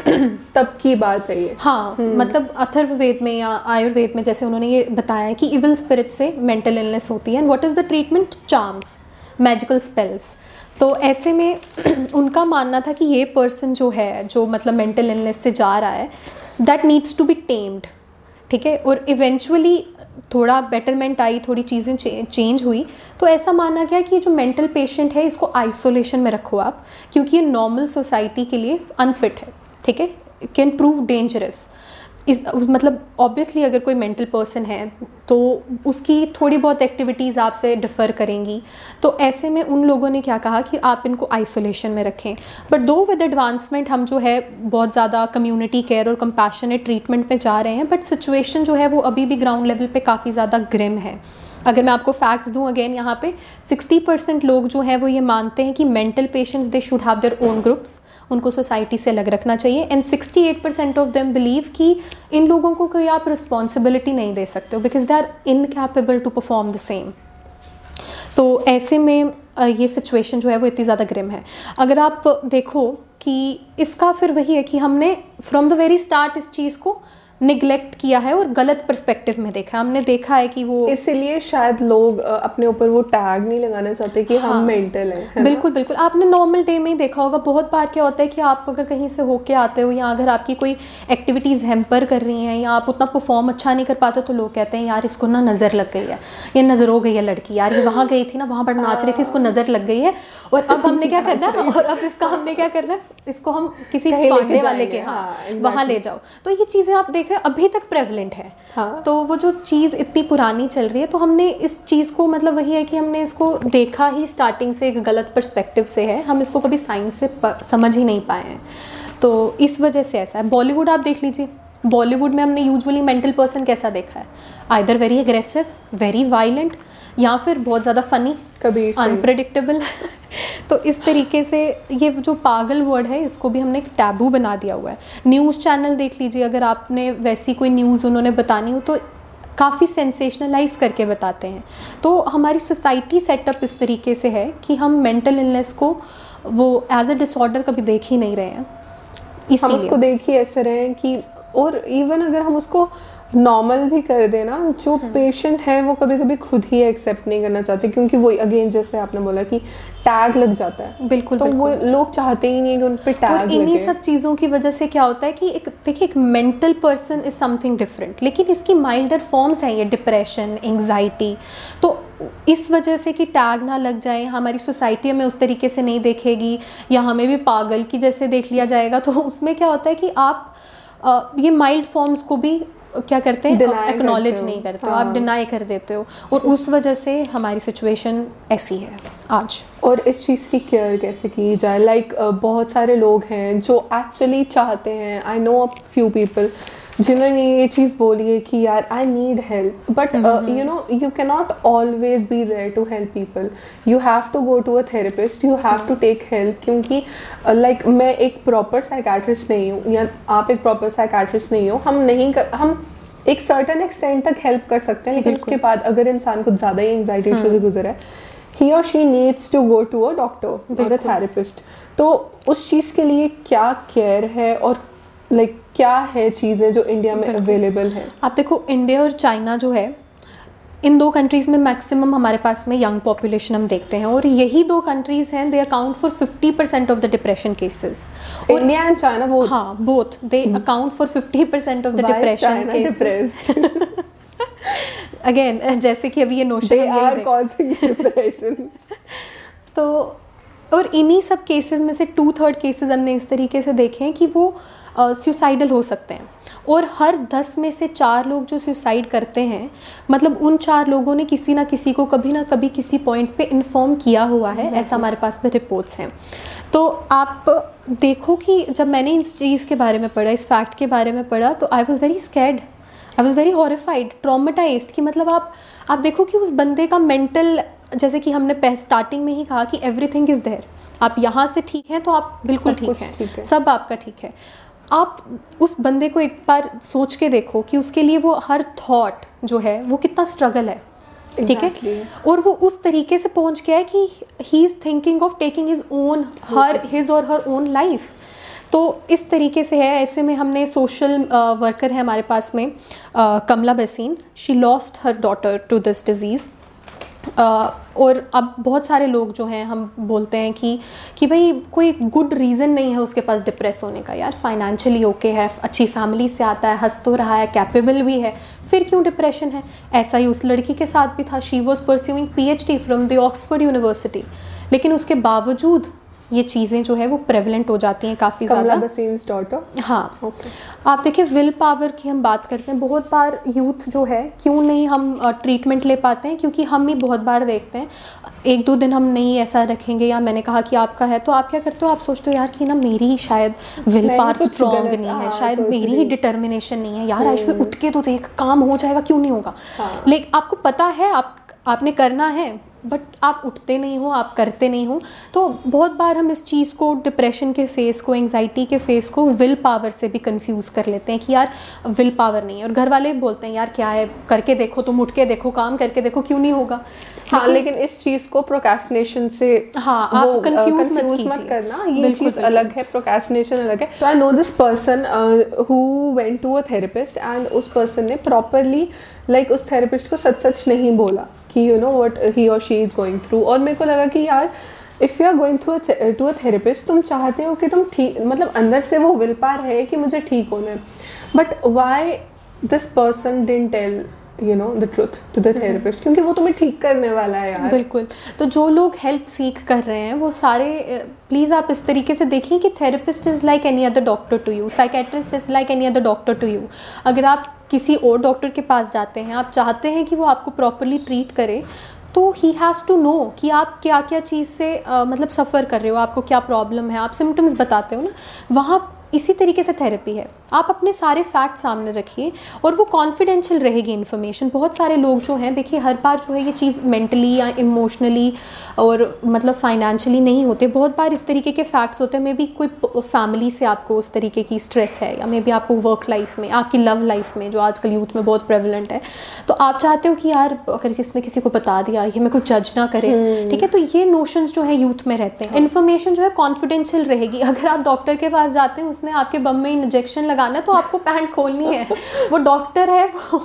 तब की बात है ये। हाँ मतलब अथर्ववेद में या आयुर्वेद में जैसे उन्होंने ये बताया है कि इविल स्पिरिट से मेंटल इलनेस होती है। And what is the treatment charms magical spells तो ऐसे में उनका मानना था कि ये पर्सन जो है जो मतलब मेंटल इलनेस से जा रहा है that needs to be tamed ठीक है? और इवेंचुअली थोड़ा बेटरमेंट आई, थोड़ी चीज़ें चेंज हुई। तो ऐसा माना गया कि जो मेंटल पेशेंट है, इसको आइसोलेशन में रखो आप, क्योंकि ये नॉर्मल सोसाइटी के लिए अनफिट है। ठीक है? कैन प्रूव डेंजरस इस मतलब ऑब्वियसली अगर कोई मेंटल पर्सन है तो उसकी थोड़ी बहुत एक्टिविटीज़ आपसे डिफ़र करेंगी। तो ऐसे में उन लोगों ने क्या कहा कि आप इनको आइसोलेशन में रखें। बट दो विद एडवांसमेंट हम जो है बहुत ज़्यादा कम्युनिटी केयर और कंपैशनेट ट्रीटमेंट पे जा रहे हैं बट सिचुएशन जो है वो अभी भी ग्राउंड लेवल पे काफ़ी ज़्यादा ग्रिम है। अगर मैं आपको फैक्ट्स दूँ अगेन यहाँ पे 60 परसेंट लोग जो हैं वो ये मानते हैं कि mental patients they should have their own groups उनको सोसाइटी से अलग रखना चाहिए। And 68 percent of them believe कि इन लोगों को कोई आप रिस्पॉन्सिबिलिटी नहीं दे सकते हो because they are incapable to perform the same तो ऐसे में ये सिचुएशन जो है वो इतनी ज़्यादा ग्रिम है। अगर आप देखो कि इसका फिर वही है कि हमने फ्रॉम द वेरी स्टार्ट इस चीज़ को निगलेक्ट किया है और गलत पर्सपेक्टिव में देखा है। हमने देखा है कि वो इसीलिए शायद लोग अपने ऊपर वो टैग नहीं लगाना चाहते कि हाँ। हम मेंटल हैं है? बिल्कुल बिल्कुल। आपने नॉर्मल डे में ही देखा होगा बहुत बार क्या होता है कि आप अगर कहीं से होके आते हो या अगर आपकी कोई एक्टिविटीज़ हेम्पर कर रही हैं या आप उतना परफॉर्म अच्छा नहीं कर पाते तो लोग कहते हैं यार इसको ना नज़र लग गई है। ये नज़र हो गई है लड़की। यार ये वहाँ गई थी ना वहाँ पर नाच रही थी इसको नज़र लग गई है। और अब हमने क्या करना है और अब इसका हमने क्या करना है इसको हम किसी वाले के हाँ हाँ, वहाँ ले जाओ। तो ये चीज़ें आप देख हैं अभी तक प्रेवलेंट है। हाँ। तो वो जो चीज़ इतनी पुरानी चल रही है तो हमने इस चीज़ को मतलब वही है कि हमने इसको देखा ही स्टार्टिंग से एक गलत पर्सपेक्टिव से है। हम इसको कभी साइंस से समझ ही नहीं पाए हैं। तो इस वजह से ऐसा है। बॉलीवुड आप देख लीजिए। बॉलीवुड में हमने यूजुअली मेंटल पर्सन कैसा देखा है? Either very aggressive very violent या फिर बहुत ज़्यादा फ़नी कभी अनप्रडिक्टेबल तो इस तरीके से ये जो पागल वर्ड है इसको भी हमने एक टैबू बना दिया हुआ है। न्यूज़ चैनल देख लीजिए अगर आपने वैसी कोई न्यूज़ उन्होंने बतानी हो तो काफ़ी सेंसेशनलाइज करके बताते हैं। तो हमारी सोसाइटी सेटअप इस तरीके से है कि हम मेंटल इलनेस को वो एज अ डिसऑर्डर कभी देख ही नहीं रहे हैं। हम उसको देख ही ऐसे रहे हैं कि और इवन अगर हम उसको नॉर्मल भी कर देना जो हम्म। पेशेंट है वो कभी कभी खुद ही एक्सेप्ट नहीं करना चाहते क्योंकि वो अगेन जैसे आपने बोला कि टैग लग जाता है बिल्कुल तो बिल्कुल। वो लोग चाहते ही नहीं कि उन पे और टैग इन्हीं सब चीज़ों की वजह से क्या होता है कि एक देखिए एक mental person is something different लेकिन इसकी माइल्डर फॉर्म्स हैं ये डिप्रेशन एंजाइटी तो इस वजह से कि टैग ना लग जाए हमारी सोसाइटी हमें उस तरीके से नहीं देखेगी या हमें भी पागल की जैसे देख लिया जाएगा तो उसमें क्या होता है कि आप ये माइल्ड फॉर्म्स को भी क्या करते हैं? एक्नोलेज नहीं करते हो हाँ। आप डिनाई कर देते हो। और उस वजह से हमारी सिचुएशन ऐसी है आज। और इस चीज़ की केयर कैसे की जाए? लाइक like, uh, बहुत सारे लोग हैं जो एक्चुअली चाहते हैं। I know a few people जिन्होंने ये चीज़ बोली है कि यार I need help but you know you can not always be there to help people you have to go to a therapist you have to take help क्योंकि like मैं एक प्रॉपर साइकाट्रिस्ट नहीं हूँ. या आप एक प्रॉपर साइकाट्रिस्ट नहीं हो. हम नहीं कर हम एक सर्टन एक्सटेंट तक हेल्प कर सकते हैं लेकिन उसके बाद अगर इंसान कुछ ज़्यादा ही एंगजाइटी इशू से गुजरा है ही और she needs to go to a doctor और अ थेरेपिस्ट तो उस चीज़ के लिए क्या केयर है और लाइक like, क्या है चीज़ें जो इंडिया में अवेलेबल है? आप देखो इंडिया और चाइना जो है इन दो कंट्रीज़ में मैक्सिमम हमारे पास में यंग पॉपुलेशन हम देखते हैं और यही दो कंट्रीज़ हैं they account for 50 percent of the depression cases India and China वो हाँ both they account for 50 percent of the depression cases again जैसे कि अभी ये notion they are causing depression. तो और इन्हीं सब केसेस में से टू थर्ड केसेस हमने इस तरीके से देखे हैं कि वो सुसाइडल हो सकते हैं। और हर दस में से चार लोग जो सुसाइड करते हैं मतलब उन चार लोगों ने किसी ना किसी को कभी ना कभी किसी पॉइंट पे इन्फॉर्म किया हुआ है ऐसा हमारे पास में रिपोर्ट्स हैं। तो आप देखो कि जब मैंने इस चीज़ के बारे में पढ़ा इस फैक्ट के बारे में पढ़ा तो I was very scared I was very horrified traumatized कि मतलब आप आप देखो कि उस बंदे का मेंटल जैसे कि हमने स्टार्टिंग में ही कहा कि एवरीथिंग इज़ देयर आप यहाँ से ठीक हैं तो आप बिल्कुल ठीक हैं। है। सब आपका ठीक है। आप उस बंदे को एक बार सोच के देखो कि उसके लिए वो हर थॉट जो है वो कितना स्ट्रगल है। ठीक है? और वो उस तरीके से पहुँच गया है कि he is thinking of taking his own her his और हर ओन लाइफ तो इस तरीके से है ऐसे में हमने सोशल वर्कर है हमारे पास में Kamla Bhasin. She lost her daughter to this disease और अब बहुत सारे लोग जो हैं, हम बोलते हैं कि कि भाई कोई गुड रीज़न नहीं है उसके पास डिप्रेस होने का। यार फाइनेंशियली ओके है, अच्छी फैमिली से आता है, हंस तो रहा है कैपेबल भी है, फिर क्यों डिप्रेशन है? ऐसा ही उस लड़की के साथ भी था। She was pursuing P H D from the Oxford University लेकिन उसके बावजूद ये चीज़ें जो है वो प्रेवलेंट हो जाती हैं काफ़ी ज़्यादा। हाँ। ओके आप देखिए विल पावर की हम बात करते हैं। बहुत बार यूथ जो है क्यों नहीं हम ट्रीटमेंट ले पाते हैं? क्योंकि हम ही बहुत बार देखते हैं एक दो दिन हम नहीं ऐसा रखेंगे या मैंने कहा कि आपका है तो आप क्या करते हो? आप सोचते हो यार कि ना मेरी शायद विल पावर स्ट्रॉन्ग नहीं है हाँ, शायद मेरी ही डिटर्मिनेशन नहीं है। यार आयुष्मी उठ के तो देख काम हो जाएगा क्यों नहीं होगा? हाँ। लेकिन आपको पता है आप आपने करना है बट आप उठते नहीं हो आप करते नहीं हो तो बहुत बार हम इस चीज़ को डिप्रेशन के फेस को एंजाइटी के फेस को विल पावर से भी कंफ्यूज कर लेते हैं कि यार विल पावर नहीं है। और घर वाले बोलते हैं यार क्या है? करके देखो तुम उठ के देखो काम करके देखो क्यों नहीं होगा? हाँ लेकिन इस चीज़ को प्रोक्रेस्टिनेशन से हाँ, आप uh, confuse मत करना ये चीज़ अलग है प्रोक्रेस्टिनेशन अलग है। तो I know this person who went to a therapist and उस पर्सन ने प्रॉपरली लाइक उस थेरेपिस्ट को सच सच नहीं बोला। कि यू नो व्हाट ही और शी इज़ गोइंग थ्रू और मेरे को लगा कि यार if you are going through to a therapist तुम चाहते हो कि तुम ठीक मतलब अंदर से वो विल पार है कि मुझे ठीक होना है। But why this person didn't tell you know the truth to the therapist क्योंकि वो तुम्हें ठीक करने वाला है यार। बिल्कुल। तो जो लोग हेल्प सीख कर रहे हैं वो सारे प्लीज़ आप इस तरीके से देखें कि therapist is like any other doctor to you psychiatrist is like any other doctor to you अगर आप किसी और डॉक्टर के पास जाते हैं आप चाहते हैं कि वो आपको प्रॉपरली ट्रीट करे तो ही हैज़ टू नो कि आप क्या क्या चीज़ से आ, मतलब सफ़र कर रहे हो आपको क्या प्रॉब्लम है आप सिम्टम्स बताते हो ना वहाँ इसी तरीके से थेरेपी है। आप अपने सारे फैक्ट सामने रखिए और वो कॉन्फिडेंशियल रहेगी इन्फॉर्मेशन बहुत सारे लोग जो हैं देखिए हर बार जो है ये चीज़ मेंटली या इमोशनली और मतलब फाइनेंशियली नहीं होते। बहुत बार इस तरीके के फैक्ट्स होते हैं। मे बी कोई फैमिली से आपको उस तरीके की स्ट्रेस है या मे बी आपको वर्क लाइफ में आपकी लव लाइफ में जो आजकल यूथ में बहुत प्रेवलेंट है। तो आप चाहते हो कि यार अगर किसने किसी को बता दिया ये मैं कुछ जज ना करे हम्म। ठीक है? तो ये नोशंस जो है यूथ में रहते हैं। इन्फॉर्मेशन जो है कॉन्फिडेंशियल रहेगी। अगर आप डॉक्टर के पास जाते हैं उसने आपके बम में इंजेक्शन लगाना है तो आपको पैंट खोलनी है। वो डॉक्टर है वो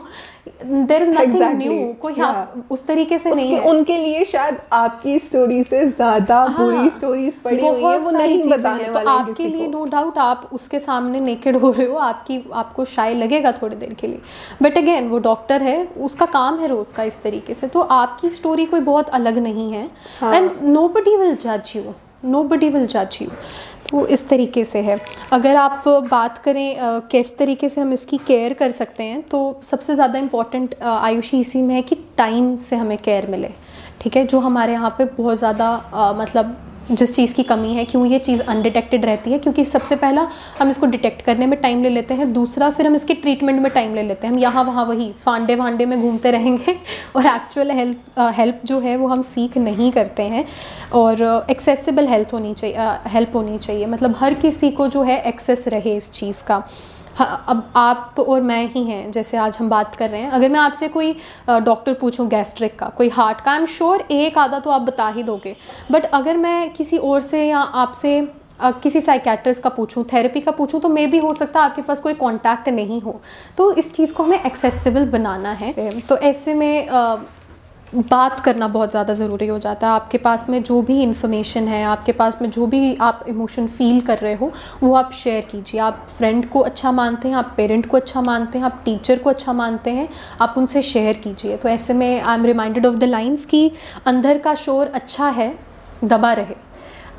देर इज़ नथिंग न्यू कोई Yeah. हाँ, उस तरीके से नहीं है। उनके लिए शायद आपकी स्टोरी से ज़्यादा हाँ, बुरी स्टोरीज पड़ी हुई है वो नहीं बताने हैं। वाले तो हैं आपके लिए नो डाउट आप उसके सामने नेकेड हो रहे हो आपकी आपको शाय लगेगा थोड़ी देर के लिए। बट अगेन वो डॉक्टर है उसका काम है रोज़ का इस तरीके से। तो आपकी स्टोरी कोई बहुत अलग नहीं है। हाँ। एंड नो बडी विल जज यू नो बडी विल जज यू तो इस तरीके से है। अगर आप बात करें किस तरीके से हम इसकी केयर कर सकते हैं तो सबसे ज़्यादा इंपॉर्टेंट आयुषी इसी में है कि टाइम से हमें केयर मिले। ठीक है? जो हमारे यहाँ पे बहुत ज़्यादा मतलब जिस चीज़ की कमी है, क्यों ये चीज़ अनडिटेक्टेड रहती है, क्योंकि सबसे पहला हम इसको डिटेक्ट करने में टाइम ले लेते हैं, दूसरा फिर हम इसके ट्रीटमेंट में टाइम ले लेते हैं। हम यहाँ, वहाँ, वही, फांडे, वांडे में घूमते रहेंगे और एक्चुअल हेल्थ हेल्प जो है वो हम सीख नहीं करते हैं और एक्सेसिबल हेल्थ होनी चाहिए हेल्प होनी चाहिए। मतलब हर किसी को जो है एक्सेस रहे इस चीज़ का। अब आप और मैं ही हैं जैसे आज हम बात कर रहे हैं। अगर मैं आपसे कोई डॉक्टर पूछूँ गैस्ट्रिक का कोई हार्ट का आई एम श्योर एक आधा तो आप बता ही दोगे। बट अगर मैं किसी और से या आपसे अ, किसी साइकेट्रिस्ट का पूछूँ थेरेपी का पूछूँ तो मे भी हो सकता है आपके पास कोई कांटेक्ट नहीं हो। तो इस चीज़ को हमें एक्सेसिबल बनाना है। तो ऐसे में बात करना बहुत ज़्यादा ज़रूरी हो जाता है। आपके पास में जो भी इंफॉर्मेशन है, आपके पास में जो भी आप इमोशन फील कर रहे हो, वो आप शेयर कीजिए। आप फ्रेंड को अच्छा मानते हैं, आप पेरेंट को अच्छा मानते हैं, आप टीचर को अच्छा मानते हैं, आप उनसे शेयर कीजिए। तो ऐसे में I am reminded of the lines कि अंदर का शोर अच्छा है, दबा रहे।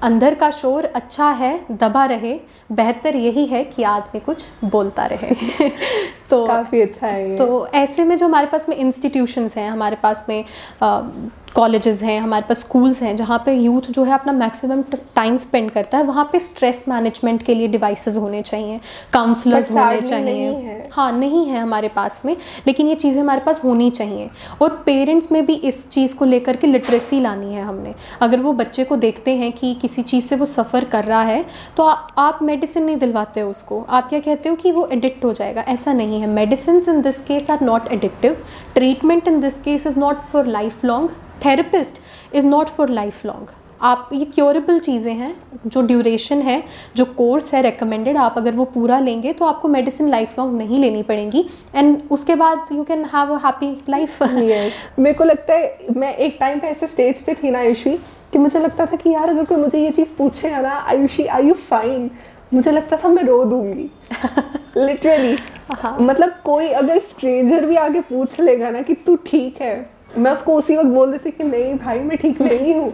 अंदर का शोर अच्छा है, दबा रहे। बेहतर यही है कि आदमी कुछ बोलता रहे। तो काफ़ी अच्छा है तो ऐसे में जो हमारे पास में इंस्टीट्यूशंस हैं हमारे पास में कॉलेजेस हैं हमारे पास स्कूल्स हैं जहाँ पे यूथ जो है अपना मैक्सिमम टाइम स्पेंड करता है वहाँ पे स्ट्रेस मैनेजमेंट के लिए डिवाइसेस होने चाहिए काउंसलर्स होने चाहिए। नहीं है। हाँ नहीं है हमारे पास में लेकिन ये चीज़ें हमारे पास होनी चाहिए। और पेरेंट्स में भी इस चीज़ को लेकर के लिटरेसी लानी है हमने। अगर वो बच्चे को देखते हैं कि किसी चीज़ से वो सफ़र कर रहा है तो आ, आप मेडिसिन नहीं दिलवाते उसको। आप क्या कहते हो कि वो एडिक्ट हो जाएगा? ऐसा नहीं है। Medicine in this case are not addictive treatment in this case is not for life long therapist is not for life long आप, ये क्योरेबल चीज़ें हैं, जो ड्यूरेशन है, जो कोर्स है रेकमेंडेड आप अगर वो पूरा लेंगे तो आपको मेडिसिन लाइफ लॉन्ग नहीं लेनी पड़ेगी। एंड उसके बाद you can have a happy life मेरे को लगता है, मैं एक टाइम पे ऐसे स्टेज पे थी ना, आयुषी, कि मुझे लगता था कि यार, अगर कोई मुझे ये चीज़ पूछेगा ना, आयुषी आई यू फाइन मुझे लगता था मैं रो दूँगी। लिटरली मतलब कोई अगर स्ट्रेंजर भी आके पूछ लेगा ना कि तू ठीक है मैं उसको उसी वक्त बोल देती कि नहीं भाई मैं ठीक नहीं हूँ।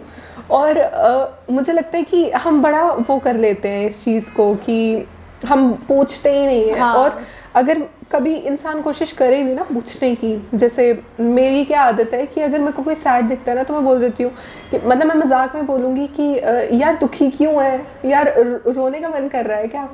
और आ, मुझे लगता है कि हम बड़ा वो कर लेते हैं इस चीज़ को कि हम पूछते ही नहीं है। हाँ। और अगर कभी इंसान कोशिश करे भी ना पूछने की। जैसे मेरी क्या आदत है कि अगर मेरे को कोई सैड दिखता है ना तो मैं बोल देती हूँ कि मतलब मैं मज़ाक में बोलूँगी कि यार दुखी क्यों है? यार रोने का मन कर रहा है क्या?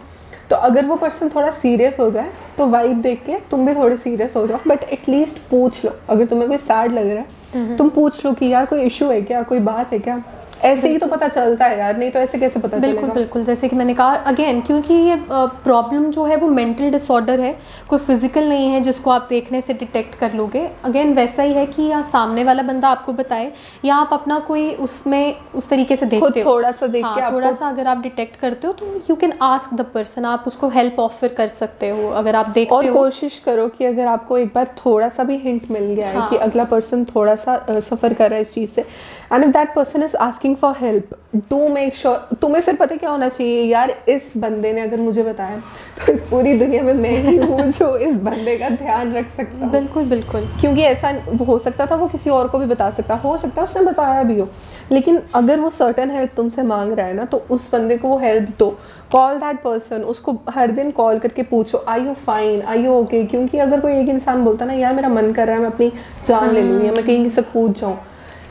तो अगर वो पर्सन थोड़ा सीरियस हो जाए तो वाइब देख के तुम भी थोड़े सीरियस हो जाओ बट एटलीस्ट पूछ लो। अगर तुम्हें कोई सैड लग रहा है तुम पूछ लो कि यार कोई इशू है क्या? कोई बात है क्या? ऐसे ही तो पता चलता है यार नहीं तो ऐसे कैसे पता बिल्कुल चलेगा? बिल्कुल जैसे कि मैंने कहा अगेन क्योंकि ये प्रॉब्लम जो है वो मेंटल डिसऑर्डर है कोई फ़िज़िकल नहीं है जिसको आप देखने से डिटेक्ट कर लोगे। अगेन वैसा ही है कि या सामने वाला बंदा आपको बताए या आप अपना कोई उसमें उस तरीके से देखते हो। थोड़ा सा देख हाँ थोड़ा सा अगर आप डिटेक्ट करते हो तो you can ask the person आप उसको हेल्प ऑफ़र कर सकते हो अगर आप देखते और हो। कोशिश करो कि अगर आपको एक बार थोड़ा सा भी हिंट मिल गया है हाँ। कि अगला पर्सन थोड़ा सा सफ़र कर रहा है इस चीज़ से and if that person is asking for help do make sure तुम्हें फिर पता क्या होना चाहिए? यार इस बंदे ने अगर मुझे बताया तो इस पूरी दुनिया में मैं ही हूँ जो इस बंदे का ध्यान रख सकता हूँ। बिल्कुल बिल्कुल। क्योंकि ऐसा हो सकता था वो किसी और को भी बता सकता। हो सकता है उसने बताया भी हो। लेकिन अगर वो सर्टन हेल्प तुमसे मांग रहा है ना तो उस बंदे को वो हेल्प दो। कॉल दैट पर्सन उसको हर दिन कॉल करके पूछो are you fine are you okay क्योंकि अगर कोई एक इंसान बोलता ना यार मेरा मन कर रहा है मैं अपनी जान ले लूँ या मैं कहीं से कूद जाऊँ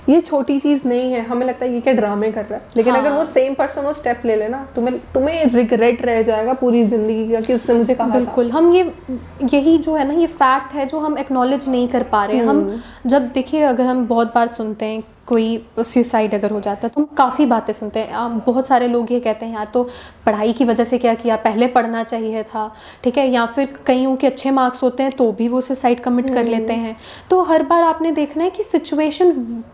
ये छोटी चीज़ नहीं है हमें लगता है ये क्या ड्रामे कर रहा है लेकिन हाँ। अगर वो सेम पर्सन वो स्टेप ले लेना तुम्हें तुम्हें रिग्रेट रह जाएगा पूरी ज़िंदगी का कि उसने मुझे कहा था बिल्कुल हम ये यही जो है ना ये फैक्ट है जो हम एक्नॉलेज नहीं कर पा रहे हैं हम्म। हम जब देखिए अगर हम बहुत बार सुनते हैं कोई सुसाइड अगर हो जाता है तो हम काफ़ी बातें सुनते हैं। बहुत सारे लोग ये कहते हैं यार तो पढ़ाई की वजह से क्या किया? पहले पढ़ना चाहिए था ठीक है? या फिर कईयों के अच्छे मार्क्स होते हैं तो भी वो सुसाइड कमिट कर लेते हैं। तो हर बार आपने देखना है कि सिचुएशन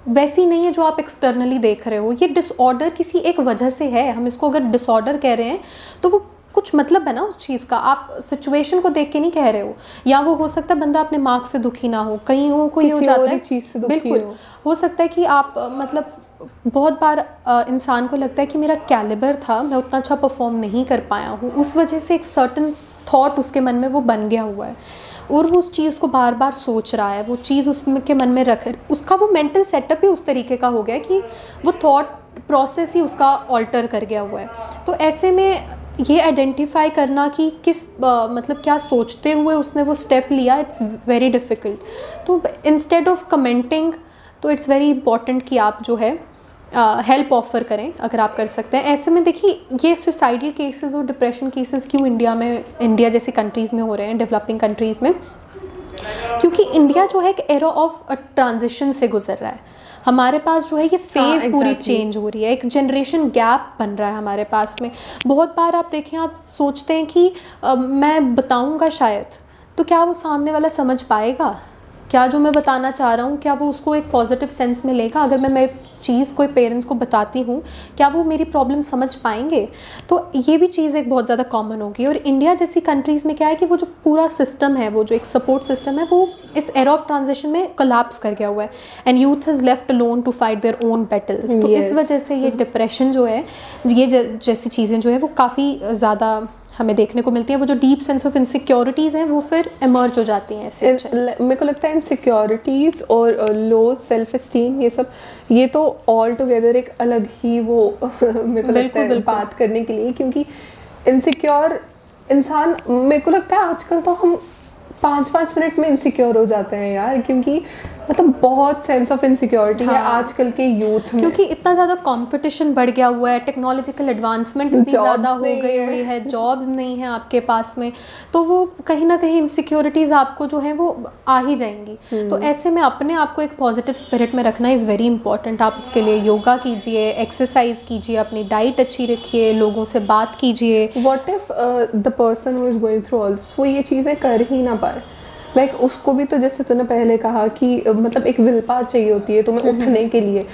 वैसी नहीं है जो आप एक्सटर्नली देख रहे हो। ये डिसऑर्डर किसी एक वजह से है। हम इसको अगर डिसऑर्डर कह रहे हैं तो वो कुछ मतलब है ना उस चीज़ का? आप सिचुएशन को देख के नहीं कह रहे हो? या वो हो सकता है बंदा अपने मार्क्स से दुखी ना हो कहीं को ये हो जाता है? चीज़ से दुखी बिल्कुल। हो। हो सकता है कि आप मतलब बहुत बार इंसान को लगता है कि मेरा कैलिबर था मैं उतना अच्छा परफॉर्म नहीं कर पाया हूँ। उस वजह से एक सर्टन थॉट उसके मन में वो बन गया हुआ है। और वो उस चीज़ को बार बार सोच रहा है वो चीज़ उसके मन में रख उसका वो मेंटल सेटअप ही उस तरीके का हो गया है कि वो थॉट प्रोसेस ही उसका ऑल्टर कर गया हुआ है। तो ऐसे में ये आइडेंटिफाई करना कि किस अ, मतलब क्या सोचते हुए उसने वो स्टेप लिया इट्स वेरी डिफ़िकल्ट तो इंस्टेड ऑफ़ कमेंटिंग तो इट्स वेरी इंपॉर्टेंट कि आप जो है हेल्प ऑफ़र करें अगर आप कर सकते हैं। ऐसे में देखिए ये सुसाइडल केसेस और डिप्रेशन केसेस क्यों इंडिया में इंडिया जैसी कंट्रीज़ में हो रहे हैं डेवलपिंग कंट्रीज़ में? क्योंकि इंडिया जो है एक एरा ऑफ़ ट्रांजिशन से गुजर रहा है। हमारे पास जो है ये फ़ेज़ पूरी exactly. चेंज हो रही है एक जनरेशन गैप बन रहा है हमारे पास में बहुत बार आप देखें आप सोचते हैं कि आ, मैं बताऊँगा शायद तो क्या वो सामने वाला समझ पाएगा क्या जो मैं बताना चाह रहा हूँ क्या वो उसको एक पॉजिटिव सेंस में लेगा? अगर मैं मैं चीज़ कोई पेरेंट्स को बताती हूँ क्या वो मेरी प्रॉब्लम समझ पाएँगे? तो ये भी चीज़ एक बहुत ज़्यादा कॉमन होगी। और इंडिया जैसी कंट्रीज़ में क्या है कि वो जो पूरा सिस्टम है वो जो एक सपोर्ट सिस्टम है वो इस एर ऑफ़ ट्रांजिशन में कलाप्स कर गया हुआ है। And youth has left alone to fight their own battles तो इस वजह से ये डिप्रेशन जो है ये जैसी चीज़ें जो है वो काफ़ी ज़्यादा हमें देखने को मिलती है वो जो डीप सेंस ऑफ़ इनसिक्योरिटीज़ हैं वो फिर इमर्ज हो जाती हैं ऐसे मेरे को लगता है इनसिक्योरिटीज और लो सेल्फ इस्टीम ये सब ये तो ऑल टुगेदर एक अलग ही वो मेरे को लगता है बिल्कुल। बात करने के लिए क्योंकि इनसिक्योर इंसान मेरे को लगता है आजकल तो हम पाँच पाँच मिनट में इनसिक्योर हो जाते हैं यार क्योंकि मतलब बहुत सेंस ऑफ़ इनसिक्योरिटी है हाँ। आजकल के यूथ में। क्योंकि इतना ज़्यादा कंपटीशन बढ़ गया हुआ है टेक्नोलॉजिकल एडवांसमेंट इतनी ज़्यादा हो गई है। हुई है जॉब्स नहीं है आपके पास में तो वो कहीं ना कहीं इनसिक्योरिटीज़ आपको जो है वो आ ही जाएँगी। तो ऐसे में अपने आप को एक पॉजिटिव स्पिरिट में रखना इज़ वेरी इंपॉर्टेंट आप उसके लिए योगा कीजिए एक्सरसाइज कीजिए अपनी डाइट अच्छी रखिए लोगों से बात कीजिए। What if the person who is going through all वो ये चीज़ें कर ही ना पाए? लाइक like, उसको भी तो जैसे तूने पहले कहा कि मतलब एक विल पार चाहिए होती है तुम्हें उठने के लिए।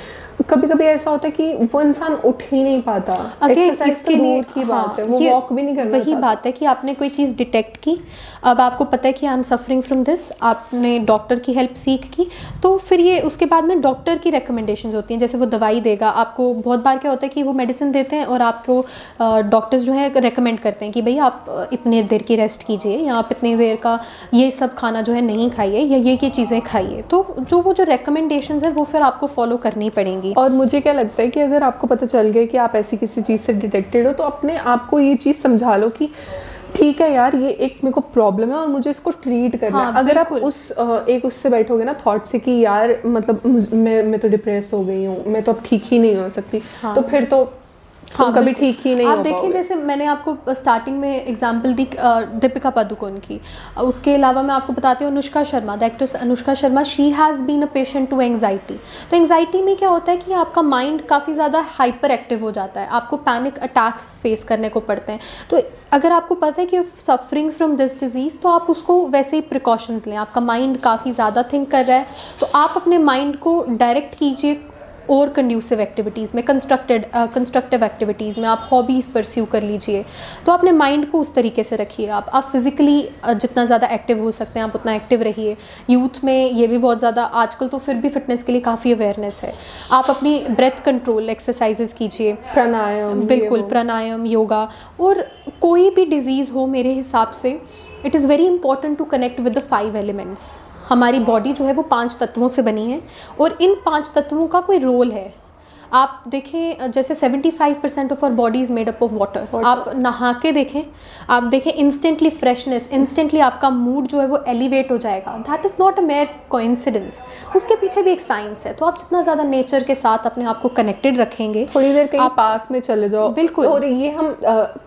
कभी कभी ऐसा होता है कि वो इंसान उठ ही नहीं पाता। okay, इसके तो लिए की हाँ, बात है हाँ, वो वॉक भी नहीं करता वही बात है कि आपने कोई चीज़ डिटेक्ट की? अब आपको पता है कि I am suffering from this आपने डॉक्टर की हेल्प सीख की। तो फिर ये उसके बाद में डॉक्टर की रिकमेंडेशंस होती हैं, जैसे वो दवाई देगा। आपको बहुत बार क्या होता है कि वो मेडिसिन देते हैं और आपको डॉक्टर्स जो है रेकमेंड करते हैं कि भाई आप इतनी देर की रेस्ट कीजिए, या आप इतनी देर का ये सब खाना जो है नहीं खाइए, या ये ये चीज़ें खाइए। तो जो वो जो रिकमेंडेशंस है, वो फिर आपको फॉलो करनी पड़ेंगी। और मुझे क्या लगता है कि अगर आपको पता चल गया कि आप ऐसी किसी चीज़ से डिटेक्टेड हो तो अपने आप को ये चीज़ समझा लो कि ठीक है यार ये एक मेरे को प्रॉब्लम है और मुझे इसको ट्रीट करना हाँ, है अगर आप उस एक उससे बैठोगे ना थॉट से कि यार मतलब मैं मैं तो डिप्रेस हो गई हूँ मैं तो अब ठीक ही नहीं हो सकती हाँ। तो फिर तो तुम कभी ठीक ही नहीं आप हो देखिए जैसे मैंने आपको स्टार्टिंग में एग्जांपल दी दीपिका पादुकोण की। उसके अलावा मैं आपको बताती हूँ Anushka Sharma the actress Anushka Sharma she has been a patient to anxiety तो एंगजाइटी में क्या होता है कि आपका माइंड काफ़ी ज़्यादा हाइपर एक्टिव हो जाता है। आपको पैनिक अटैक्स फेस करने को पड़ते हैं। तो अगर आपको पता है कि सफरिंग फ्रॉम दिस डिज़ीज़ तो आप उसको वैसे ही प्रिकॉशंस लें। आपका माइंड काफ़ी ज़्यादा थिंक कर रहा है। तो आप अपने माइंड को डायरेक्ट कीजिए और कंड्यूसिव एक्टिविटीज़ में कंस्ट्रक्टेड कंस्ट्रक्टिव एक्टिविटीज़ में आप हॉबीज़ परस्यू कर लीजिए। तो अपने माइंड को उस तरीके से रखिए। आप आप फिज़िकली जितना ज़्यादा एक्टिव हो सकते हैं आप उतना एक्टिव रहिए। यूथ में ये भी बहुत ज़्यादा आजकल तो फिर भी फिटनेस के लिए काफ़ी अवेयरनेस है। आप अपनी ब्रेथ कंट्रोल एक्सरसाइजेज कीजिए। प्राणायाम बिल्कुल। प्राणायाम योगा और कोई भी डिज़ीज़ हो मेरे हिसाब से it is very important to connect with the five elements हमारी बॉडी जो है वो पाँच तत्वों से बनी है और इन पाँच तत्वों का कोई रोल है। आप देखें जैसे 75 percent of our body is made up of water आप नहा के देखें आप देखें इंस्टेंटली फ्रेशनेस इंस्टेंटली आपका मूड जो है वो एलिवेट हो जाएगा। That is not a mere coincidence उसके पीछे भी एक साइंस है। तो आप जितना ज़्यादा नेचर के साथ अपने आप को कनेक्टेड रखेंगे थोड़ी देर कहीं पार्क में चले जाओ। बिल्कुल। और ये हम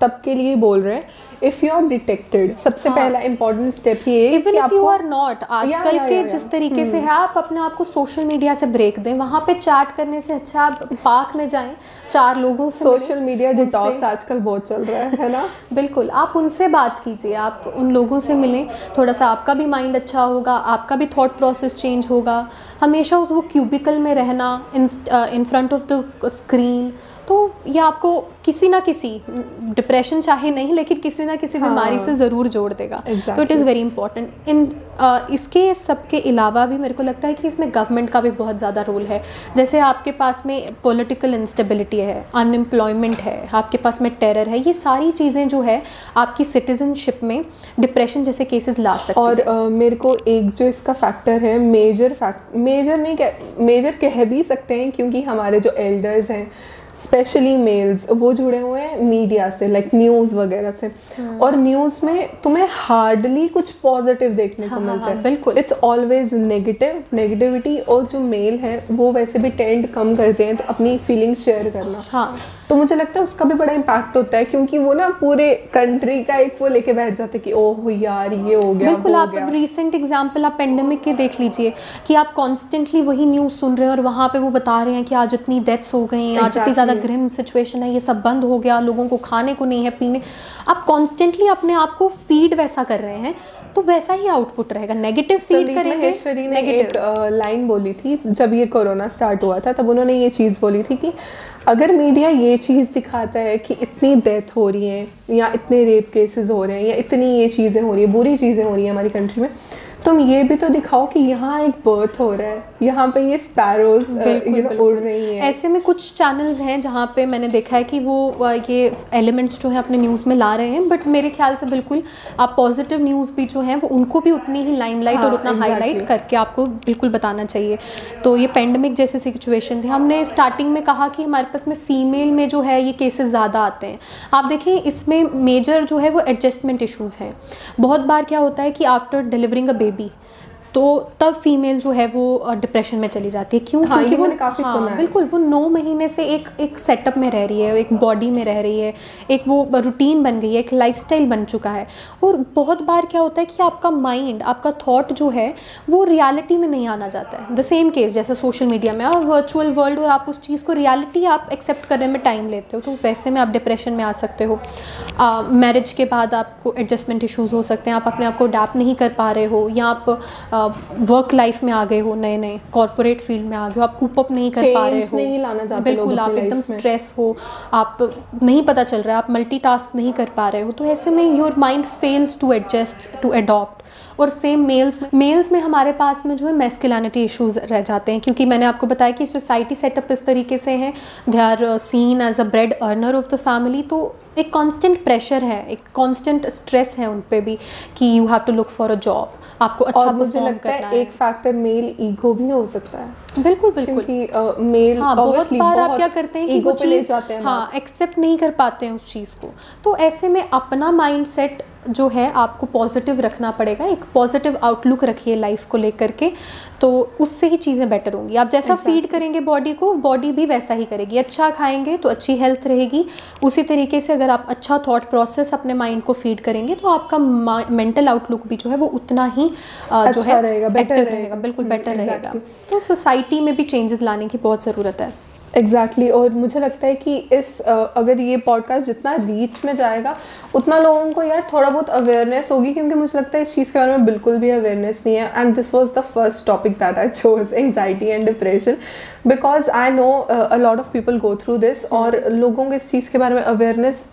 तब के लिए बोल रहे हैं इफ़ यू आर डिटेक्टेड सबसे हाँ। पहला इंपॉर्टेंट स्टेप ये even if you are not आजकल के। जिस तरीके से है आप अपने आप को सोशल मीडिया से ब्रेक दें। वहाँ पे चैट करने से अच्छा आप पार्क में जाएँ चार लोगों से सोशल मीडिया डिटॉक्स आजकल बहुत चल रहा है है ना? बिल्कुल आप उनसे बात कीजिए आप उन लोगों से मिलें। थोड़ा सा आपका भी माइंड अच्छा होगा आपका भी थॉट प्रोसेस चेंज होगा। हमेशा उस वो क्यूबिकल में रहना in in front of the screen तो ये आपको किसी ना किसी डिप्रेशन चाहे नहीं लेकिन किसी ना किसी बीमारी से ज़रूर जोड़ देगा। तो इट इज़ वेरी इंपॉर्टेंट इन इसके सबके अलावा भी मेरे को लगता है कि इसमें गवर्नमेंट का भी बहुत ज़्यादा रोल है। जैसे आपके पास में पॉलिटिकल इंस्टेबिलिटी है अनएम्प्लॉयमेंट है आपके पास में टेरर है ये सारी चीज़ें जो है आपकी सिटीजनशिप में डिप्रेशन जैसे केसेस ला सकती और है। अ, मेरे को एक जो इसका फैक्टर है मेजर फैक्ट मेजर नहीं कह मेजर कह भी सकते हैं क्योंकि हमारे जो एल्डर्स हैं स्पेशली मेल्स वो जुड़े हुए हैं मीडिया से लाइक न्यूज़ वगैरह से हाँ। और न्यूज़ में तुम्हें हार्डली कुछ पॉजिटिव देखने को हाँ, हाँ, मिलता हाँ, है बिल्कुल। इट्स ऑलवेज नेगेटिव नेगेटिविटी और जो मेल है वो वैसे भी टेंड कम करते हैं तो अपनी फीलिंग्स शेयर करना हाँ तो मुझे लगता है उसका भी बड़ा इम्पैक्ट होता है क्योंकि वो ना पूरे कंट्री का एक वो लेके बैठ जाते कि ओह यार ये हो गया बिल्कुल आप गया. रिसेंट एग्जांपल आप पेंडेमिक के देख लीजिए कि आप कॉन्स्टेंटली वही न्यूज़ सुन रहे हैं और वहाँ पे वो बता रहे हैं कि आज इतनी डेथ्स हो गई हैं आज इतनी ज़्यादा ग्रिम सिचुएशन है ये सब बंद हो गया लोगों को खाने को नहीं है पीने। आप कॉन्स्टेंटली अपने आप को फ़ीड वैसा कर रहे हैं तो वैसा ही आउटपुट रहेगा। नेगेटिव फ़ीड करेंगे ने नेगेटिव लाइन बोली थी जब ये कोरोना स्टार्ट हुआ था तब उन्होंने ये चीज़ बोली थी कि अगर मीडिया ये चीज़ दिखाता है कि इतनी डेथ हो रही है या इतने रेप केसेस हो रहे हैं या इतनी ये चीज़ें हो रही हैं, बुरी चीज़ें हो रही हैं हमारी कंट्री में तुम ये भी तो दिखाओ कि यहाँ एक बर्थ हो रहा है। यहाँ पे ये स्पैरोज यू नो उड़ रही हैं। ऐसे में कुछ चैनल्स हैं जहाँ पे मैंने देखा है कि वो ये एलिमेंट्स जो है अपने न्यूज़ में ला रहे हैं बट मेरे ख्याल से बिल्कुल आप पॉजिटिव न्यूज़ भी जो है वो उनको भी उतनी ही लाइमलाइट हाँ, और उतना exactly. हाईलाइट करके आपको बिल्कुल बताना चाहिए। तो ये पेंडेमिक जैसे सिचुएशन थी। हमने स्टार्टिंग में कहा कि हमारे पास में फीमेल में जो है ये केसेस ज़्यादा आते हैं। आप देखें इसमें मेजर जो है वो एडजस्टमेंट इशूज़ हैं। बहुत बार क्या होता है कि after delivering a baby baby तो तब फीमेल जो है वो डिप्रेशन में चली जाती है। क्यों? हाँ, क्योंकि वो काफ़ी हाँ, सुना बिल्कुल वो नौ महीने से एक एक सेटअप में रह रही है एक बॉडी में रह रही है एक वो रूटीन बन गई है एक लाइफस्टाइल बन चुका है। और बहुत बार क्या होता है कि आपका माइंड आपका थॉट जो है वो रियलिटी में नहीं आना चाहता है। द सेम केस जैसे सोशल मीडिया में आप वर्चुअल वर्ल्ड और आप उस चीज़ को रियलिटी आप एक्सेप्ट करने में टाइम लेते हो तो वैसे में आप डिप्रेशन में आ सकते हो। मैरिज के बाद आपको एडजस्टमेंट इश्यूज़ हो सकते हैं आप अपने आप को अडाप्ट नहीं कर पा रहे हो या आप वर्क लाइफ में आ गए हो नए नए कॉरपोरेट फ़ील्ड में आ गए हो आप कूप अप नहीं कर पा रहे हो। नहीं लाना चाहते बिल्कुल आप एकदम स्ट्रेस हो आप नहीं पता चल रहा है आप मल्टी नहीं कर पा रहे हो तो ऐसे में your mind fails to adjust to adopt और सेम मेल्स में मेल्स में हमारे पास में जो है मेस्किलानिटी इशूज़ रह जाते हैं क्योंकि मैंने आपको बताया कि सोसाइटी सेटअप इस तरीके से है। They are seen as a bread earner of the family तो एक कॉन्स्टेंट प्रेशर है एक कॉन्स्टेंट स्ट्रेस है उन पर भी कि you have to look for a job आपको अच्छा और मुझे लगता है एक फैक्टर मेल ईगो भी हो सकता है। बिल्कुल बिल्कुल। क्योंकि मेल हाँ बहुत बार आप क्या करते हैं कि वो चीज़ जाते हैं हाँ एक्सेप्ट नहीं कर पाते हैं उस चीज़ को। तो ऐसे में अपना माइंड सेट जो है आपको पॉजिटिव रखना पड़ेगा एक पॉजिटिव आउटलुक रखिए लाइफ को लेकर के। तो उससे ही चीज़ें बेटर होंगी। आप जैसा exactly. फ़ीड करेंगे बॉडी को बॉडी भी वैसा ही करेगी। अच्छा खाएँगे तो अच्छी हेल्थ रहेगी। उसी तरीके से अगर आप अच्छा थॉट प्रोसेस अपने माइंड को फ़ीड करेंगे तो आपका मेंटल आउटलुक भी जो है वो उतना ही अच्छा जो है रहेगा, बेटर रहेगा। बिल्कुल बेटर रहेगा। तो सोसाइटी में भी चेंजेस लाने की बहुत ज़रूरत है। Exactly exactly. और मुझे लगता है कि इस अगर ये पॉडकास्ट जितना रीच में जाएगा उतना लोगों को यार थोड़ा बहुत अवेयरनेस होगी क्योंकि मुझे लगता है इस चीज़ के बारे में बिल्कुल भी अवेयरनेस नहीं है। And this was the first topic that I chose anxiety and depression because I know a lot of people go through this और लोगों को इस चीज़ के बारे में अवेयरनेस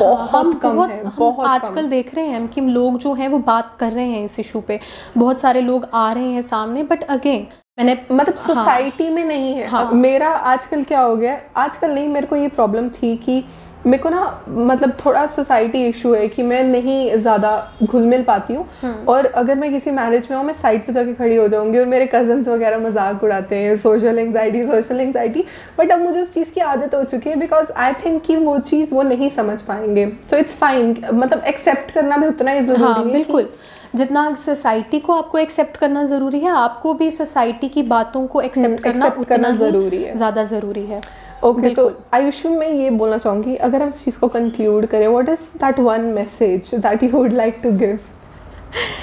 बहुत कम बहुत है हम बहुत आजकल देख रहे हैं कि लोग जो हैं वो बात कर रहे हैं इस इशू पे। बहुत सारे लोग आ रहे हैं सामने बट अगेन मैंने मतलब सोसाइटी हाँ, में नहीं है। हाँ। मेरा आजकल क्या हो गया? आजकल नहीं मेरे को ये प्रॉब्लम थी कि मेरे को ना मतलब थोड़ा सोसाइटी इशू है कि मैं नहीं ज़्यादा घुल मिल पाती हूँ। हम्म। और अगर मैं किसी मैरिज में हूँ मैं साइड पे जाके खड़ी हो जाऊँगी और मेरे कजन्स वगैरह मज़ाक उड़ाते हैं social anxiety social anxiety but अब मुझे उस चीज़ की आदत हो चुकी है बिकॉज़ आई थिंक कि वो चीज़ वो नहीं समझ पाएँगे। सो इट्स फाइन मतलब एक्सेप्ट करना भी उतना ही ज़रूरी हाँ है बिल्कुल। जितना सोसाइटी को आपको एक्सेप्ट करना ज़रूरी है आपको भी सोसाइटी की बातों को एक्सेप्ट हम्म, करना उतना ज़रूरी है। ज़्यादा ज़रूरी है ओके तो बिल्कुल। आयुष मैं ये बोलना चाहूँगी अगर हम इस चीज़ को कंक्लूड करें what is that one message that you would like to give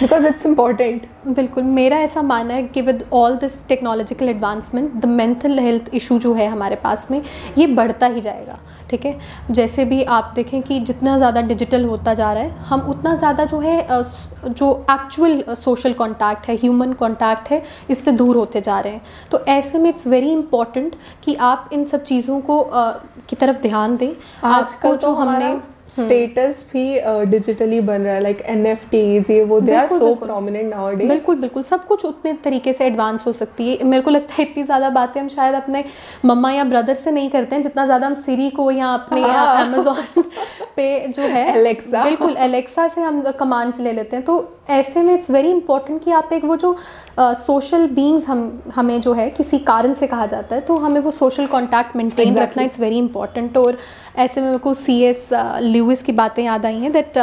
because it's important बिल्कुल मेरा ऐसा मानना है कि with all this technological advancement the mental health issue जो है हमारे पास में ये बढ़ता ही जाएगा ठीक है? जैसे भी आप देखें कि जितना ज़्यादा डिजिटल होता जा रहा है हम उतना ज़्यादा जो है जो एक्चुअल सोशल कॉन्टैक्ट है ह्यूमन कॉन्टैक्ट है इससे दूर होते जा रहे हैं। तो ऐसे में इट्स वेरी इंपॉर्टेंट कि आप इन सब चीज़ों को की तरफ़ ध्यान दें। आजकल तो हमने स्टेटस भी डिजिटली बन रहा है लाइक एन एफ़ टीज ये वो दे आर सो बिल्कुल। प्रोमिनेंट नाउ बिल्कुल बिल्कुल। सब कुछ उतने तरीके से एडवांस हो सकती है। मेरे को लगता है इतनी ज़्यादा बातें हम शायद अपने मम्मा या ब्रदर से नहीं करते हैं। जितना ज़्यादा हम सीरी को या अपने हाँ। अमेजोन पे जो है एलेक्सा बिल्कुल एलेक्सा से हम कमांड्स ले लेते हैं। तो ऐसे में इट्स वेरी इंपॉर्टेंट कि आप एक वो जो सोशल uh, बींग्स हम हमें जो है किसी कारण से कहा जाता है तो हमें वो सोशल कॉन्टैक्ट मेंटेन रखना इट्स वेरी इंपॉर्टेंट और ऐसे में मेरे को सी एस लिविस की बातें याद आई हैं that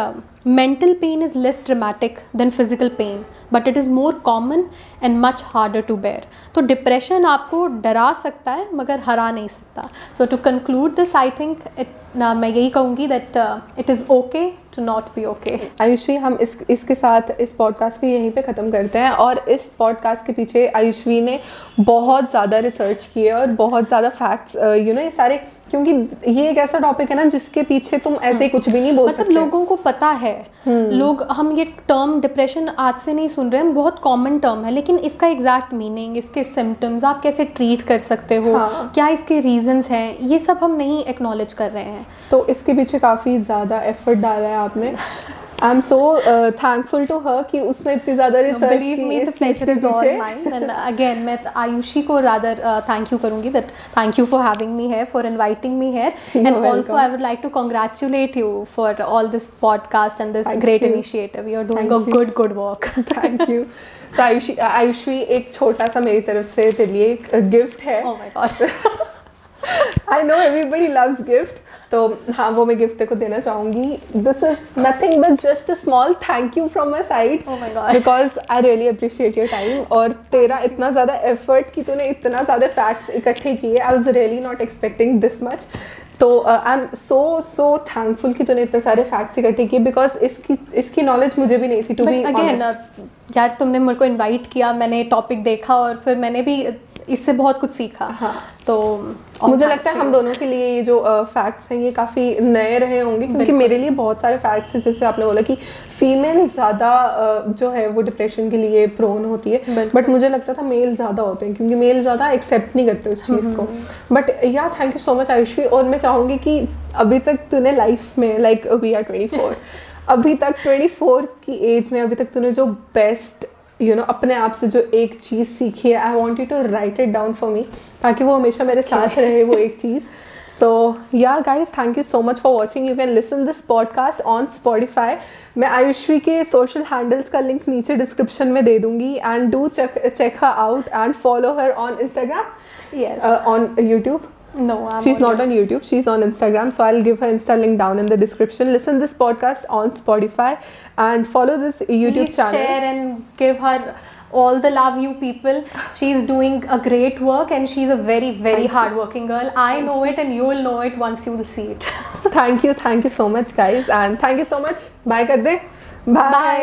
mental pain is less dramatic than physical pain but it is more common and much harder to bear तो डिप्रेशन आपको डरा सकता है, मगर हरा नहीं सकता। So to conclude this I think it मैं यही कहूँगी that it is okay to not be okay Ayushvi, हम इस, इसके साथ इस पॉडकास्ट को यहीं पे ख़त्म करते हैं और इस पॉडकास्ट के पीछे आयुष्वी ने बहुत ज़्यादा रिसर्च की है और बहुत ज़्यादा फैक्ट्स यू नो ये सारे क्योंकि ये एक ऐसा टॉपिक है ना जिसके पीछे तुम ऐसे ही कुछ भी नहीं बोल मतलब सकते। लोगों को पता है। लोग हम ये टर्म डिप्रेशन आज से नहीं सुन रहे हैं बहुत कॉमन टर्म है लेकिन इसका एग्जैक्ट मीनिंग इसके सिम्टम्स आप कैसे ट्रीट कर सकते हो हाँ। क्या इसके रीजंस हैं ये सब हम नहीं एक्नॉलेज कर रहे हैं। तो इसके पीछे काफ़ी ज़्यादा एफर्ट डाला है आपने। I am so thankful to her कि उसने इतनी ज़्यादा research believe me the pleasure is all mine and again मैं आयुषी को रादर थैंक यू करूँगी that thank you for having me here for inviting me here and also I would like to congratulate you for all this podcast and this Thank great you. initiative. You are doing Thank a you. good good work. Thank you तो आयुषी आयुष्वी एक छोटा सा मेरी तरफ़ से तेरे लिए एक गिफ्ट है। My god. I know everybody loves gift तो हाँ वो मैं गिफ्ट को देना चाहूँगी। This is nothing but just a small thank you from my side. Because I really appreciate your time और तेरा इतना ज़्यादा एफर्ट कि तूने इतना ज़्यादा फैक्ट्स इकट्ठे किए। I was really not expecting this much तो I am so so thankful कि तूने इतने सारे फैक्ट्स इकट्ठे किए बिकॉज़ इसकी इसकी नॉलेज मुझे भी नहीं थी टू बी अगेन यार तुमने मेरे को इनवाइट किया मैंने टॉपिक देखा और फिर मैंने भी इससे बहुत कुछ सीखा। हाँ। तो मुझे लगता है हम दोनों के लिए ये जो फैक्ट्स हैं ये काफ़ी नए रहे होंगे क्योंकि मेरे लिए बहुत सारे फैक्ट्स हैं जैसे आपने बोला कि फीमेल ज़्यादा जो है वो डिप्रेशन के लिए प्रोन होती है। बट मुझे लगता था मेल ज़्यादा होते हैं क्योंकि मेल ज़्यादा एक्सेप्ट नहीं करते उस चीज़ को। But yeah thank you so much Ayushi और मैं चाहूँगी कि अभी तक तूने लाइफ में like we are twenty four अभी तक ट्वेंटी फोर की एज में अभी तक तूने जो बेस्ट यू नो अपने आप से जो एक चीज़ सीखी है I want you to write it down for me ताकि वो हमेशा मेरे साथ रहे वो एक चीज़ so yeah guys thank you so much for watching you can listen this podcast on Spotify मैं आयुष्वी के सोशल हैंडल्स का लिंक नीचे डिस्क्रिप्शन में दे दूँगी and do check check her out and follow her on Instagram on YouTube no I'm she's not on YouTube. She's on Instagram. So I'll give her Insta link down in the description. Listen this podcast on Spotify and follow this YouTube Please channel. share and give her all the love you people she's doing a great work and she's a very very hard working girl i know it and you will know it once you will see it thank you, thank you so much, guys, and thank you so much. Bye, Kadde. Bye. Bye.